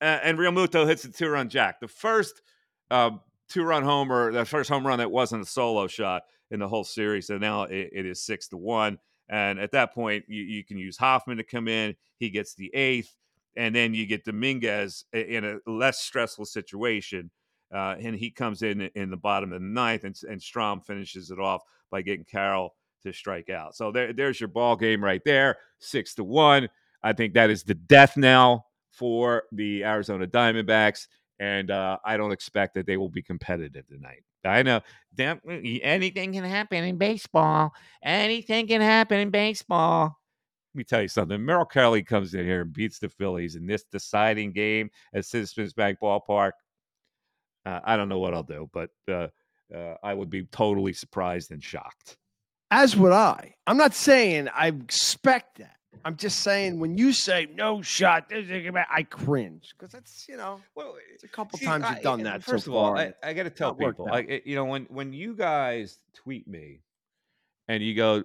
Uh, and Realmuto hits a two run jack. The first uh, two run homer, the first home run that wasn't a solo shot in the whole series. And now it, it is six to one. And at that point, you, you can use Hoffman to come in. He gets the eighth. And then you get Dominguez in a less stressful situation. Uh, and he comes in in the bottom of the ninth, and, and Strahm finishes it off by getting Carroll to strike out. So there, there's your ball game right there, six to one. I think that is the death knell for the Arizona Diamondbacks, and uh, I don't expect that they will be competitive tonight. I know damn, anything can happen in baseball. Anything can happen in baseball. Let me tell you something. Merrill Kelly comes in here and beats the Phillies in this deciding game at Citizens Bank Ballpark. Uh, I don't know what I'll do, but uh, uh, I would be totally surprised and shocked. As would I. I'm not saying I expect that. I'm just saying when you say no shot, I cringe because that's you know Well, it's a couple See, times I- you've done that. First so of all. I, I got to tell people, out. like you know, when when you guys tweet me and you go,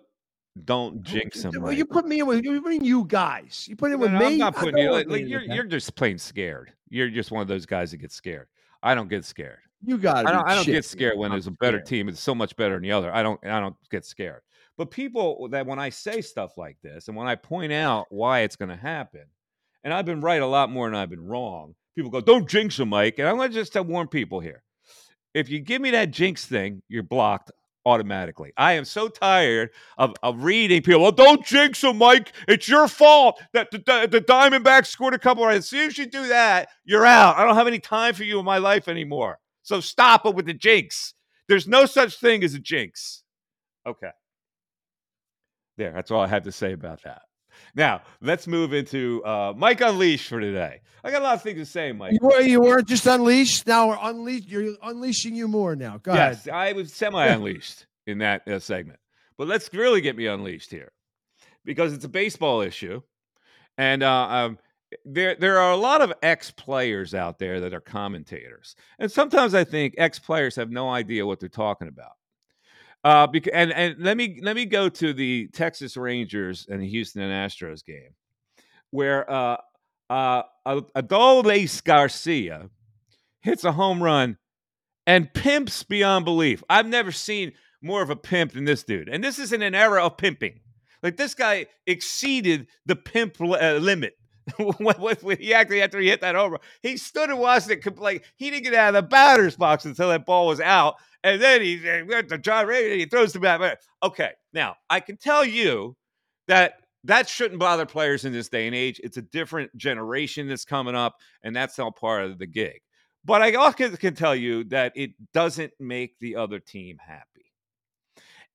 "Don't jinx him," Well, right? you put me in with you mean you guys. You put in No, with no, me. I'm not putting you. Like, you're you're just plain scared. You're just one of those guys that gets scared. I don't get scared. You got. I don't. I don't get scared when there's a better scared. team. It's so much better than the other. I don't. I don't get scared. But people that when I say stuff like this and when I point out why it's going to happen, and I've been right a lot more than I've been wrong, people go, don't jinx him, Mike. And I'm going to just warn people here. If you give me that jinx thing, you're blocked automatically. I am so tired of, of reading people. Well, don't jinx them, Mike. It's your fault that the, the, the Diamondbacks scored a couple. As soon as you do that, you're out. I don't have any time for you in my life anymore. So stop it with the jinx. There's no such thing as a jinx. Okay. There, that's all I had to say about that. Now, let's move into uh, Mike Unleashed for today. I got a lot of things to say, Mike. You, were, you weren't just unleashed. Now we're unleashed. You're unleashing you more now. Go yes, ahead. I was semi unleashed (laughs) in that uh, segment. But let's really get me unleashed here because it's a baseball issue. And uh, um, there, there are a lot of ex players out there that are commentators. And sometimes I think ex players have no idea what they're talking about. Uh, because, and and let me let me go to the Texas Rangers and Houston Astros game, where uh, uh, Adolis Garcia hits a home run and pimps beyond belief. I've never seen more of a pimp than this dude, and this is in an era of pimping. Like this guy exceeded the pimp uh, limit. (laughs) he actually after he hit that over, he stood and watched it. Like he didn't get out of the batter's box until that ball was out, and then he went to John Ray and he throws the bat. Okay, now I can tell you that that shouldn't bother players in this day and age. It's a different generation that's coming up, and that's all part of the gig. But I also can tell you that it doesn't make the other team happy.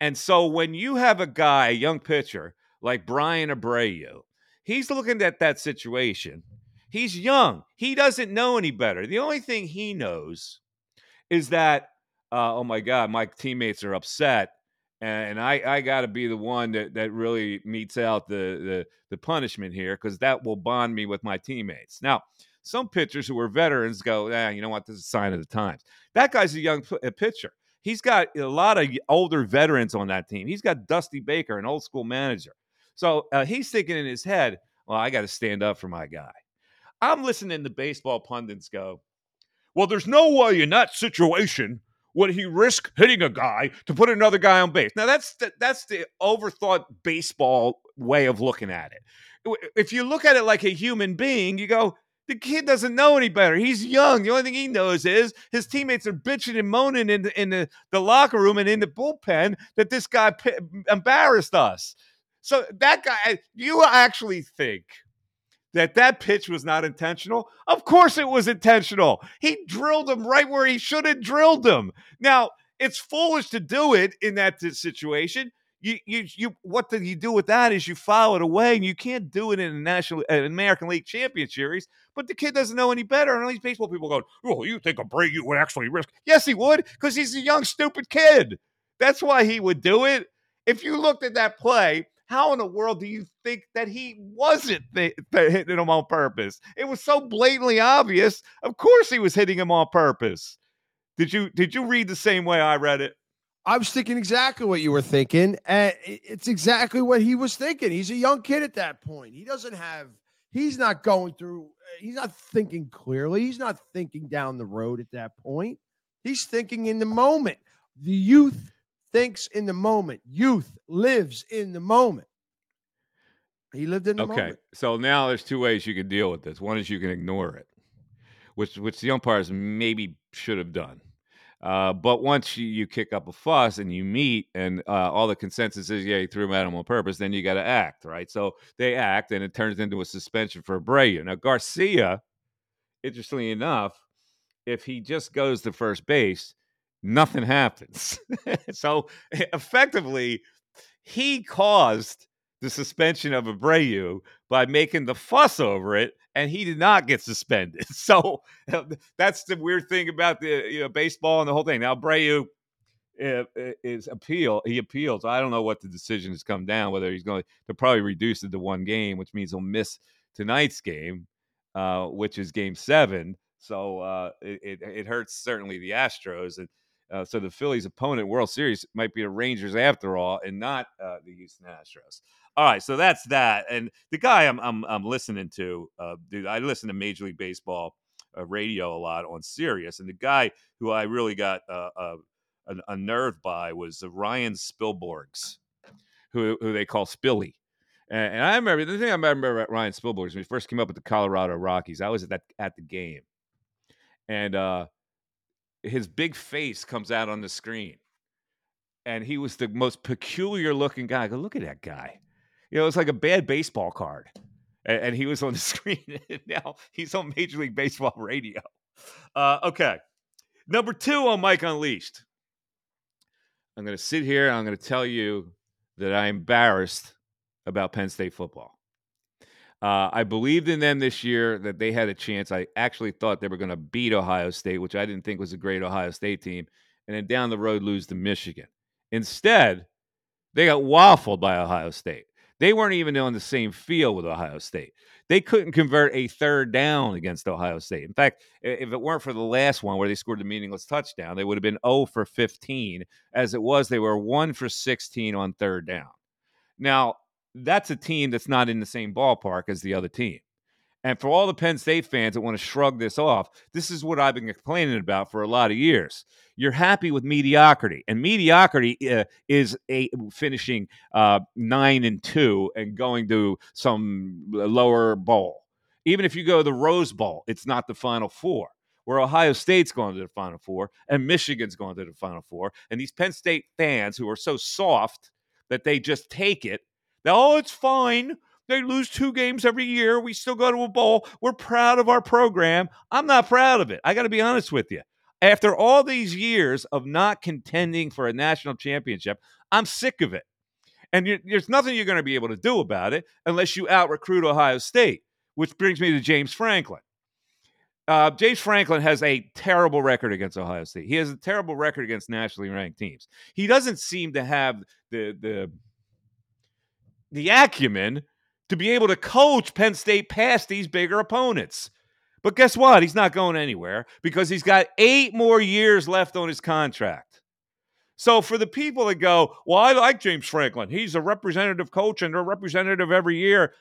And so when you have a guy, a young pitcher like Bryan Abreu, he's looking at that situation. He's young. He doesn't know any better. The only thing he knows is that uh, oh my God, my teammates are upset. And I, I got to be the one that, that really meets out the, the, the punishment here because that will bond me with my teammates. Now, some pitchers who are veterans go, yeah, you know what? This is a sign of the times. That guy's a young p- a pitcher. He's got a lot of older veterans on that team. He's got Dusty Baker, an old school manager. So uh, he's thinking in his head, well, I got to stand up for my guy. I'm listening to baseball pundits go, well, there's no way in that situation would he risk hitting a guy to put another guy on base? Now that's the, that's the overthought baseball way of looking at it. If you look at it like a human being, you go, the kid doesn't know any better. He's young. The only thing he knows is his teammates are bitching and moaning in the, in the, the locker room and in the bullpen that this guy p- embarrassed us. So that guy, you actually think that that pitch was not intentional? Of course it was intentional. He drilled him right where he should have drilled him. Now, it's foolish to do it in that situation. You, you, you, what do you do with that is you file it away, and you can't do it in a national, an American League Championship Series. But the kid doesn't know any better, and all these baseball people go, "Oh, you think a break, you would actually risk?" Yes, he would, because he's a young, stupid kid. That's why he would do it. If you looked at that play, how in the world do you think that he wasn't th- th- hitting him on purpose? It was so blatantly obvious. Of course, he was hitting him on purpose. Did you did you read the same way I read it? I was thinking exactly what you were thinking, and it's exactly what he was thinking. He's a young kid at that point. He doesn't have. He's not going through. Eh, he's not thinking clearly. He's not thinking down the road at that point. He's thinking in the moment. The youth thinks in the moment. Youth lives in the moment. He lived in the okay. moment. Okay. So now there's two ways you can deal with this. One is you can ignore it, which which the umpires maybe should have done. Uh, but once you, you kick up a fuss and you meet, and uh, all the consensus is, yeah, you threw him at him on purpose, then you got to act, right? So they act, and it turns into a suspension for Abreu. Now, Garcia, interestingly enough, if he just goes to first base, nothing happens. (laughs) so effectively, he caused the suspension of Abreu by making the fuss over it, and he did not get suspended. (laughs) So that's the weird thing about the you know baseball and the whole thing. Now Abreu uh, is appeal. He appeals. I don't know what the decision has come down. Whether he's going to probably reduce it to one game, which means he'll miss tonight's game, uh, which is Game Seven. So uh, it, it hurts certainly the Astros and uh, so the Phillies' opponent World Series might be the Rangers after all, and not uh, the Houston Astros. All right, so that's that. And the guy I'm I'm, I'm listening to, uh, dude, I listen to Major League Baseball uh, radio a lot on Sirius, and the guy who I really got uh, uh, unnerved by was Ryan Spilborghs. who who they call Spilly. And, and I remember the thing I remember about Ryan Spilborghs when he first came up with the Colorado Rockies. I was at that at the game, and uh, his big face comes out on the screen, and he was the most peculiar looking guy. I go, look at that guy. You know, it's like a bad baseball card. And, and he was on the (laughs) screen. Now he's on Major League Baseball radio. Uh, okay. Number two on Mike Unleashed. I'm going to sit here and I'm going to tell you that I'm embarrassed about Penn State football. Uh, I believed in them this year that they had a chance. I actually thought they were going to beat Ohio State, which I didn't think was a great Ohio State team, and then down the road lose to Michigan. Instead, they got waffled by Ohio State. They weren't even on the same field with Ohio State. They couldn't convert a third down against Ohio State. In fact, if it weren't for the last one where they scored the meaningless touchdown, they would have been 0 for 15. As it was, they were 1 for 16 on third down. Now, that's a team that's not in the same ballpark as the other team. And for all the Penn State fans that want to shrug this off, this is what I've been complaining about for a lot of years. You're happy with mediocrity, and mediocrity uh, is a finishing uh, nine and two and going to some lower bowl. Even if you go to the Rose Bowl, it's not the Final Four. Where Ohio State's going to the Final Four and Michigan's going to the Final Four, and these Penn State fans who are so soft that they just take it. Oh, it's fine. They lose two games every year. We still go to a bowl. We're proud of our program. I'm not proud of it. I got to be honest with you. After all these years of not contending for a national championship, I'm sick of it. And there's nothing you're going to be able to do about it unless you out recruit Ohio State, which brings me to James Franklin. Uh, James Franklin has a terrible record against Ohio State. He has a terrible record against nationally ranked teams. He doesn't seem to have the the the acumen to be able to coach Penn State past these bigger opponents. But guess what? He's not going anywhere because he's got eight more years left on his contract. So for the people that go, well, I like James Franklin. He's a representative coach and a representative every year.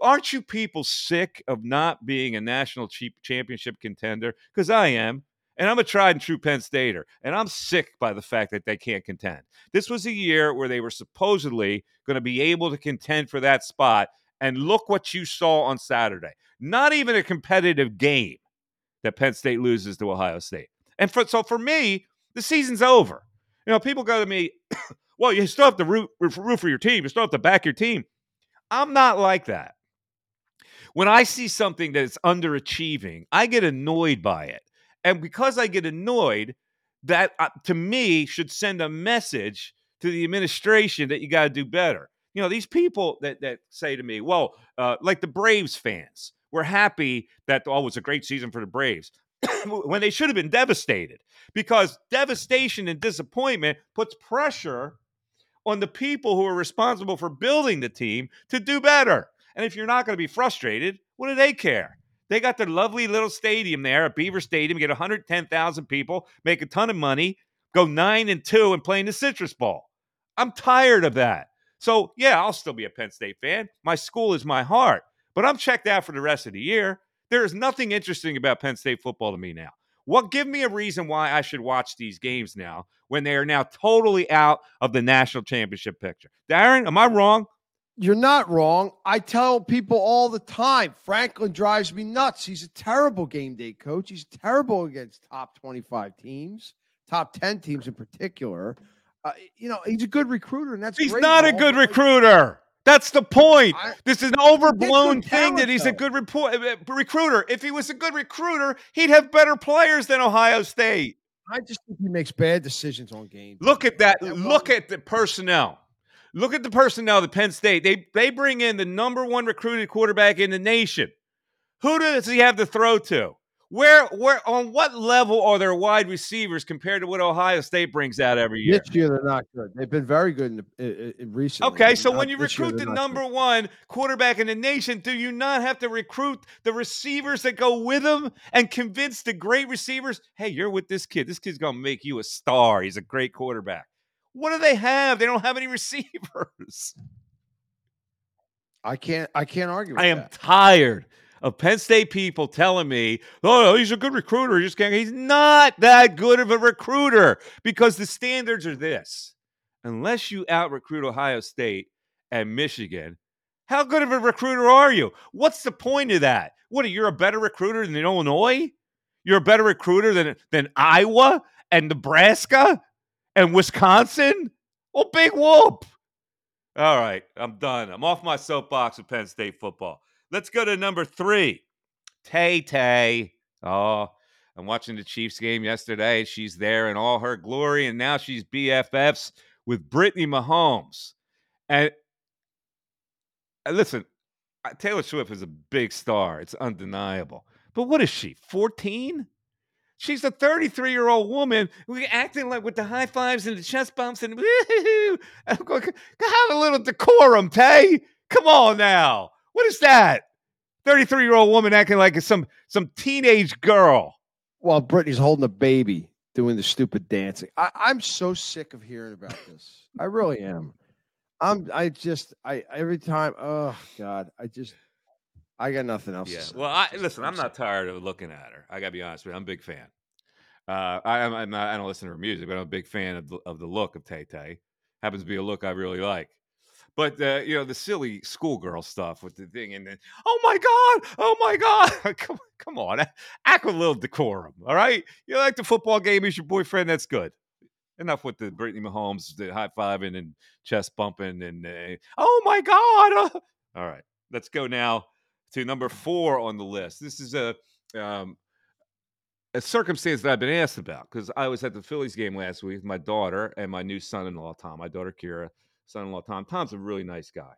Aren't you people sick of not being a national championship contender? Because I am. And I'm a tried and true Penn Stater, and I'm sick by the fact that they can't contend. This was a year where they were supposedly going to be able to contend for that spot, and look what you saw on Saturday. Not even a competitive game that Penn State loses to Ohio State. And for, so for me, the season's over. You know, people go to me, (coughs) well, you still have to root, root for your team. You still have to back your team. I'm not like that. When I see something that's underachieving, I get annoyed by it. And because I get annoyed, that uh, to me should send a message to the administration that you got to do better. You know, these people that that say to me, "Well, uh, like the Braves fans, we're happy that oh, it was a great season for the Braves." (coughs) when they should have been devastated because devastation and disappointment puts pressure on the people who are responsible for building the team to do better. And if you're not going to be frustrated, what do they care? They got their lovely little stadium there at Beaver Stadium, get 110,000 people, make a ton of money, go nine and two, and play in the Citrus Bowl. I'm tired of that. So, yeah, I'll still be a Penn State fan. My school is my heart, but I'm checked out for the rest of the year. There is nothing interesting about Penn State football to me now. What give me a reason why I should watch these games now when they are now totally out of the national championship picture? Darren, am I wrong? You're not wrong. I tell people all the time Franklin drives me nuts. He's a terrible game day coach. He's terrible against top 25 teams, top 10 teams in particular. Uh, you know, he's a good recruiter, and that's he's not a good recruiter. That's the point. I, this is an overblown thing talent, that he's though. a good report, uh, recruiter. If he was a good recruiter, he'd have better players than Ohio State. I just think he makes bad decisions on games. Look at that. Look at the personnel. Look at the personnel The Penn State. They they bring in the number one recruited quarterback in the nation. Who does he have to throw to? Where where on what level are their wide receivers compared to what Ohio State brings out every year? This year they're not good. They've been very good in, in, in recently. Okay, so when you recruit the number good. one quarterback in the nation, do you not have to recruit the receivers that go with him and convince the great receivers, hey, you're with this kid. This kid's gonna make you a star. He's a great quarterback. What do they have? They don't have any (laughs) receivers. I can't. I can't argue. I am that. tired of Penn State people telling me, "Oh, he's a good recruiter. He just can't." He's not that good of a recruiter because the standards are this: unless you out recruit Ohio State, and Michigan. How good of a recruiter are you? What's the point of that? What, are you're a better recruiter than Illinois? You're a better recruiter than, than Iowa and Nebraska and Wisconsin? Well, big whoop. All right, I'm done. I'm off my soapbox with Penn State football. Let's go to number three. Tay Tay. Oh, I'm watching the Chiefs game yesterday. She's there in all her glory, and now she's BFFs with Brittany Mahomes. And uh, listen, Taylor Swift is a big star. It's undeniable. But what is she? 14? She's a 33 year old woman we acting like with the high fives and the chest bumps and woo-hoo. (laughs) I'm going, have a little decorum, Tay. Come on now. What is that? 33 year old woman acting like some some teenage girl. While Brittany's holding a baby doing the stupid dancing. I, I'm so sick of hearing about this. I really am. I'm I just I every time oh God, I just I got nothing else. Yeah. to say. Well, I listen. I'm not tired of looking at her. I gotta be honest with you. I'm a big fan. Uh, I, I'm, I'm not. I don't listen to her music, but I'm a big fan of the, of the look of Tay Tay. Happens to be a look I really like. But uh, you know the silly schoolgirl stuff with the thing, and then oh my god, oh my god, (laughs) come come on, act with a little decorum, all right? You like the football game is your boyfriend, that's good. Enough with the Brittany Mahomes, the high fiving and chest bumping, and uh, oh my god. all right, let's go now to number four on the list. This is a um, a circumstance that I've been asked about because I was at the Phillies game last week with my daughter and my new son-in-law Tom. My daughter Kira, son-in-law Tom. Tom's a really nice guy.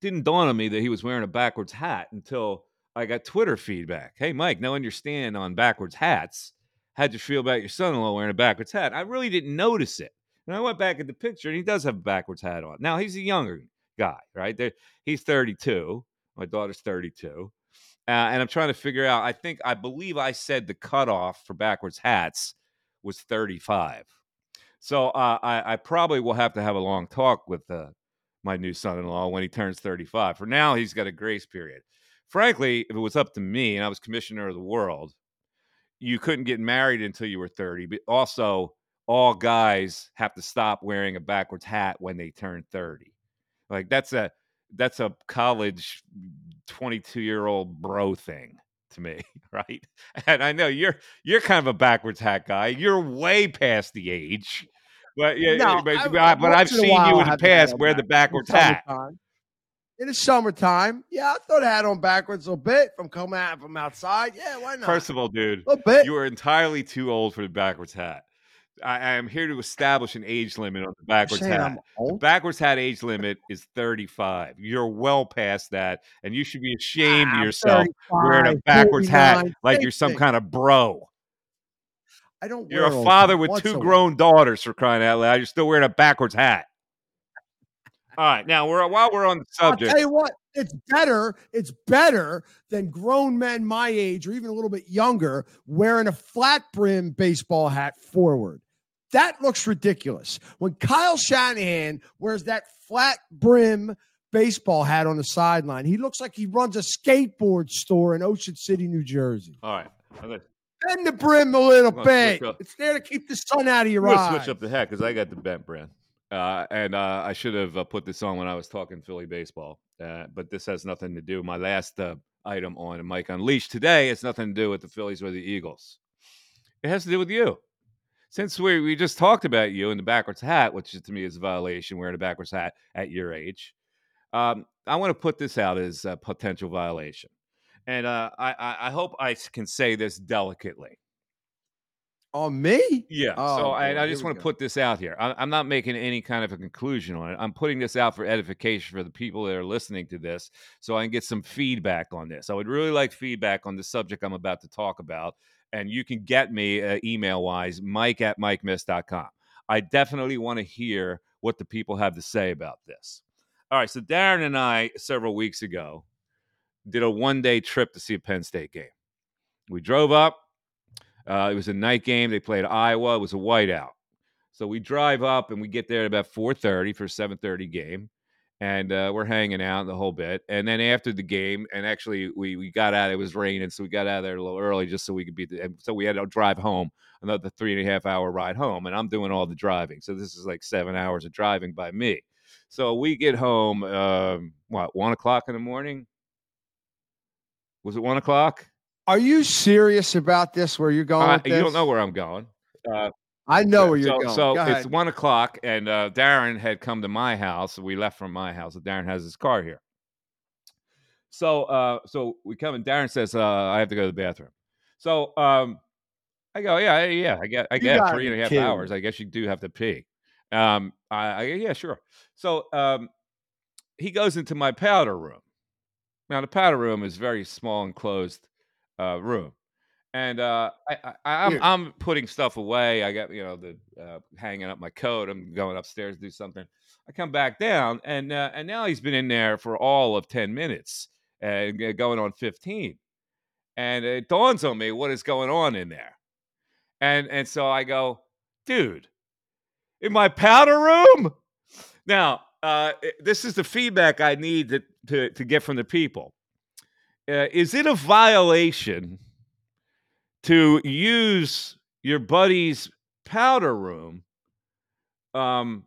Didn't dawn on me that he was wearing a backwards hat until I got Twitter feedback. Hey, Mike, now your stand on backwards hats, how'd you feel about your son-in-law wearing a backwards hat? I really didn't notice it. And I went back at the picture, and he does have a backwards hat on. Now he's a younger guy, right? He's 32. My daughter's 32. Uh, and I'm trying to figure out. I think I believe I said the cutoff for backwards hats was 35. So uh, I, I probably will have to have a long talk with uh, my new son-in-law when he turns 35. For now, he's got a grace period. Frankly, if it was up to me and I was commissioner of the world, you couldn't get married until you were 30. But also, all guys have to stop wearing a backwards hat when they turn 30. Like that's a that's a college 22 year old bro thing to me, (laughs) right? And I know you're you're kind of a backwards hat guy. You're way past the age. But yeah, No, but, I- but, I've once in a seen you in the have to throw past wear (laughs) the backwards hat. In the summertime, yeah, I throw the hat on backwards a little bit from coming out from outside. Yeah, why not? First of all, dude, a bit. you are entirely too old for the backwards hat. I, I am here to establish an age limit on the backwards hat. The backwards hat age limit is 35. You're well past that, and you should be ashamed of Ah, yourself wearing a backwards hat like you're some kind of bro. I don't. You're a father with two grown daughters for crying out loud. You're still wearing a backwards hat. All right, now we're while we're on the I'll subject. tell you what, it's better. It's better than grown men my age or even a little bit younger wearing a flat brim baseball hat forward. That looks ridiculous. When Kyle Shanahan wears that flat brim baseball hat on the sideline, he looks like he runs a skateboard store in Ocean City, New Jersey. All right, gonna, Bend the brim a little I'm gonna switch bit. It's there to keep the sun out of your I'm eyes. switch up the hat because I got the bent brim. uh, and uh, I should have uh, put this on when I was talking Philly baseball. Uh, but this has nothing to do. My last uh, item on Mike Unleashed today has nothing to do with the Phillies or the Eagles. It has to do with you. Since we, we just talked about you in the backwards hat, which to me is a violation, wearing a backwards hat at your age, um, I want to put this out as a potential violation. And uh, I, I, I hope I can say this delicately. On me? Yeah. Oh, so I, boy, I just want to put this out here. I, I'm not making any kind of a conclusion on it. I'm putting this out for edification for the people that are listening to this so I can get some feedback on this. I would really like feedback on the subject I'm about to talk about. And you can get me uh, email wise, mike at mikemiss.com. I definitely want to hear what the people have to say about this. All right. So Darren and I, several weeks ago, did a one day trip to see a Penn State game. We drove up. Uh, it was a night game. They played Iowa. It was a whiteout. So we drive up and we get there at about 4:30 for a 7:30 game, and uh, we're hanging out the whole bit. And then after the game, and actually we we got out. It was raining, so we got out of there a little early just so we could be. The, so we had to drive home another three and a half hour ride home, and I'm doing all the driving. So this is like seven hours of driving by me. So we get home, um, what, one o'clock in the morning? Was it one o'clock? Are you serious about this? Where you're going? Uh, you don't know where I'm going. Uh, I know where you're so, going. So Go it's ahead. one o'clock, and uh, Darren had come to my house. We left from my house. Darren has his car here. So, uh, so we come, and Darren says, uh, "I have to go to the bathroom." So, um, I go, "Yeah, yeah, I get, I get three and a half kidding hours. I guess you do have to pee." Um, I, I yeah, sure. So, um, he goes into my powder room. Now, the powder room is very small enclosed uh, room, and uh, I, I, I'm I'm putting stuff away. I got you know the uh, hanging up my coat. I'm going upstairs to do something. I come back down, and uh, and now he's been in there for all of ten minutes and uh, going on fifteen, and it dawns on me what is going on in there, and and so I go, dude, in my powder room. Now, uh, this is the feedback I need to to, to get from the people. Uh, is it a violation to use your buddy's powder room um,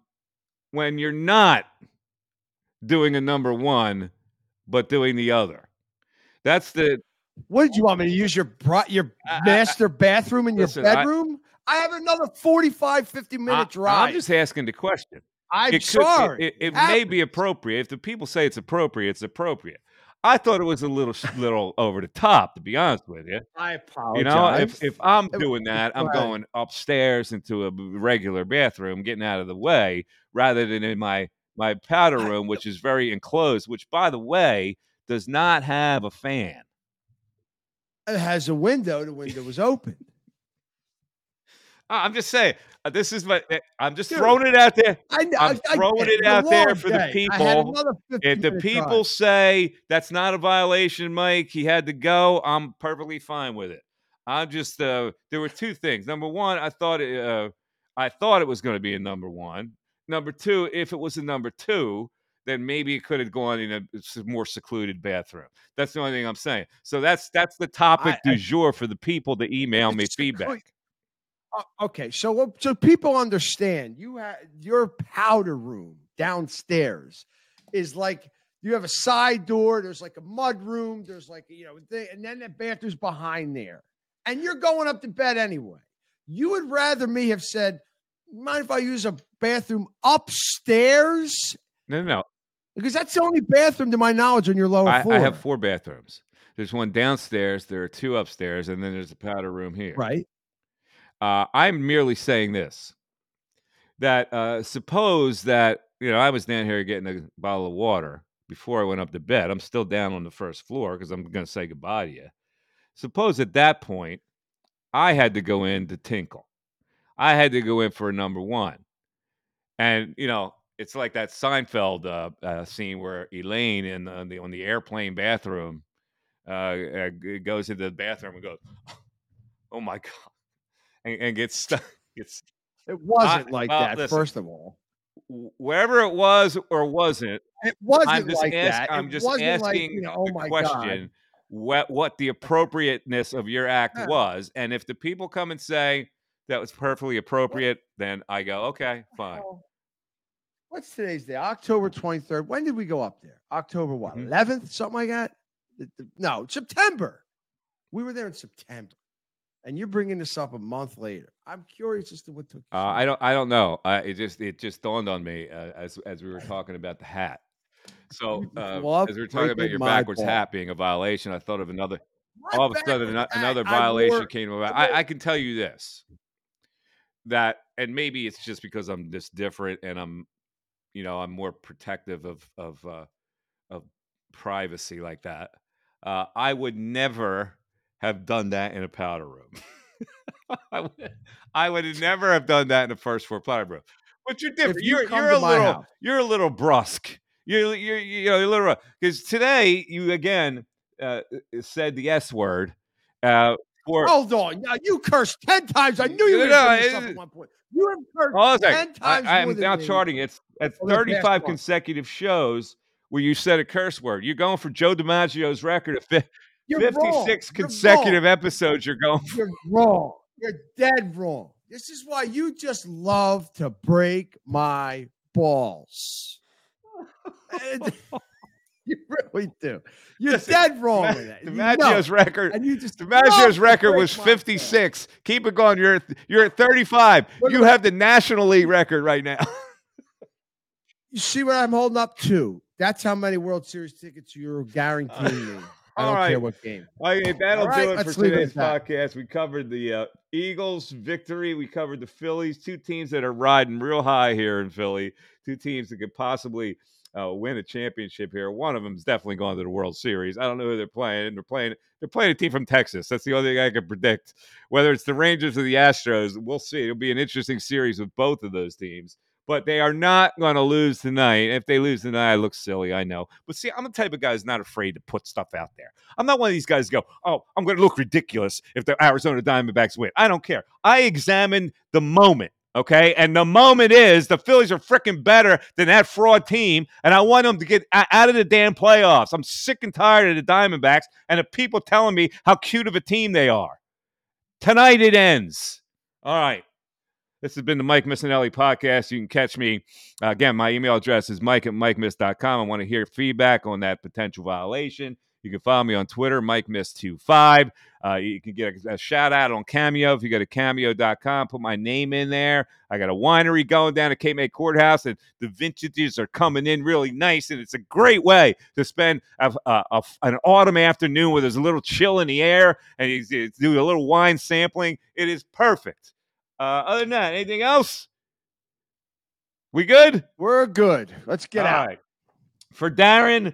when you're not doing a number one, but doing the other? That's the What did you want me to use your bro- your I- I- master bathroom in Listen, your bedroom? I, have another 45, 50 minute I, drive. I'm just asking the question. I'm it could- sorry. It, it, may be appropriate. If the people say it's appropriate, it's appropriate. I thought it was a little little over the top, to be honest with you. I apologize. You know, if if I'm doing that, I'm going upstairs into a regular bathroom, getting out of the way, rather than in my my powder room, which is very enclosed. Which, by the way, does not have a fan. it has a window, the window was open. I'm just saying. uh, This is my. uh, I'm just Dude, throwing it out there. I, know- I'm I- I throwing it out there for the day. Had people. If the people drive. say that's not a violation, Mike, he had to go. I'm perfectly fine with it. I'm just. Uh, there were two things. Number one, I thought. It, uh, I thought it was going to be a number one. Number two, if it was a number two, then maybe it could have gone in a more secluded bathroom. That's the only thing I'm saying. So that's that's the topic I- du jour for the people to email me feedback. Uh, okay, so so people understand you have your powder room downstairs is like you have a side door. There's like a mud room. There's like you know, thing, and then the bathroom's behind there, and you're going up to bed anyway. You would rather me have said, "Mind if I use a bathroom upstairs?" No, no, no. Because that's the only bathroom, to my knowledge, on your lower I, floor. I have four bathrooms. There's one downstairs. There are two upstairs, and then there's a powder room here. right. Uh, I'm merely saying this: that uh, suppose that you know I was down here getting a bottle of water before I went up to bed. I'm still down on the first floor because I'm going to say goodbye to you. Suppose at that point I had to go in to tinkle. I had to go in for a number one, and you know it's like that Seinfeld uh, uh, scene where Elaine in the, on the on the airplane bathroom uh, uh, goes into the bathroom and goes, (laughs) "Oh my god." And, and gets stuck. (laughs) Gets It wasn't I- like well, that. listen. First of all, wherever it was or wasn't. it wasn't I'm just like ask- that. I'm It just asking like, you know, oh the my God. question: what what the appropriateness of your act Yeah. was, and if the people come and say that was perfectly appropriate, then I go, okay, fine. What's today's day? October 23rd. When did we go up there? October what? Mhm. 11th? Something like that? No, September. We were there in September. And you're bringing this up a month later. I'm curious as to what took you Uh, I don't I don't know. I, it just it just dawned on me uh, as as we were talking about the hat. So uh, love as we were talking about your backwards ball. hat being a violation, I thought of another My all of a sudden ano- hat, another I violation wore- came about. I I, I can tell you this that, and maybe it's just because I'm just different and I'm, you know, I'm more protective of of uh, of privacy like that. Uh, I would never have done that in a powder room. (laughs) I would, (laughs) I would never have done that in a first floor powder room. But you're different. you you're you're a little house- you're a little brusque. You're you're you know you're a little because today you again uh, said the S word. Uh, for Hold on. Now, you cursed 10 times. I knew you were no, going to bring this at one point. You have cursed a 10 second. times I, I am now me. charting. It's it's over 35 consecutive shows where you said a curse word. You're going for Joe DiMaggio's record of You're 56 wrong. You're consecutive episodes. You're going. For. You're wrong. You're dead wrong. This is why you just love to break my balls. (laughs) you really do. You're Listen, dead wrong with that. DiMaggio's record. And you just DiMaggio's record was 56. Keep it going. You're you're at 35. (laughs) Look you have the National League record right now. (laughs) you see what I'm holding up to? That's how many World Series tickets you're uh, guaranteeing me. I don't right. care what game. Okay, that'll right, do it for today's podcast. We covered the uh, Eagles' victory. We covered the Phillies, two teams that are riding real high here in Philly. Two teams that could possibly uh, win a championship here. One of them is definitely going to the World Series. I don't know who they're playing. They're playing. They're playing a team from Texas. That's the only thing I can predict. Whether it's the Rangers or the Astros, we'll see. It'll be an interesting series with both of those teams but they are not going to lose tonight. If they lose tonight, I look silly, I know. But see, I'm the type of guy who's not afraid to put stuff out there. I'm not one of these guys go, oh, I'm going to look ridiculous if the Arizona Diamondbacks win. I don't care. I examine the moment. Okay. And the moment is the Phillies are freaking better than that fraud team. And I want them to get out of the damn playoffs. I'm sick and tired of the Diamondbacks and the people telling me how cute of a team they are. Tonight it ends. All right. This has been the Mike Missanelli podcast. You can catch me. Uh, again, my email address is mike at mikemiss.com. I want to hear feedback on that potential violation. You can follow me on Twitter, Mike Miss25. Uh, you can get a, a, shout out on Cameo if you go to cameo.com, put my name in there. I got a winery going down at Cape May Courthouse, and the vintages are coming in really nice. And it's a great way to spend a, a, an autumn afternoon where there's a little chill in the air and he's, he's doing a little wine sampling. It is perfect. Uh, other than that, anything else? We good? We're good. Let's get All out. Right. For Darren,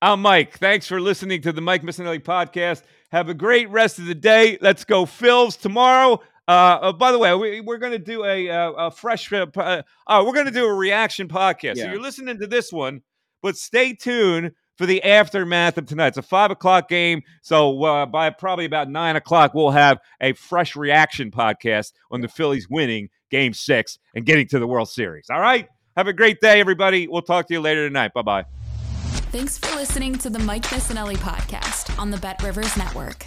I'm Mike. Thanks for listening to the Mike Missanelli podcast. Have a great rest of the day. Let's go Phils tomorrow. Uh, uh, by the way, we, are going to do a, a, a fresh. Uh, uh, we're going to do a reaction podcast. Yeah. So you're listening to this one, but stay tuned for the aftermath of tonight. It's a five o'clock game, so uh, by probably about nine o'clock, we'll have a fresh reaction podcast on the Phillies winning Game Six and getting to the World Series. All right, have a great day, everybody. We'll talk to you later tonight. Bye bye. Thanks for listening to the Mike Missanelli podcast on the Bet Rivers Network.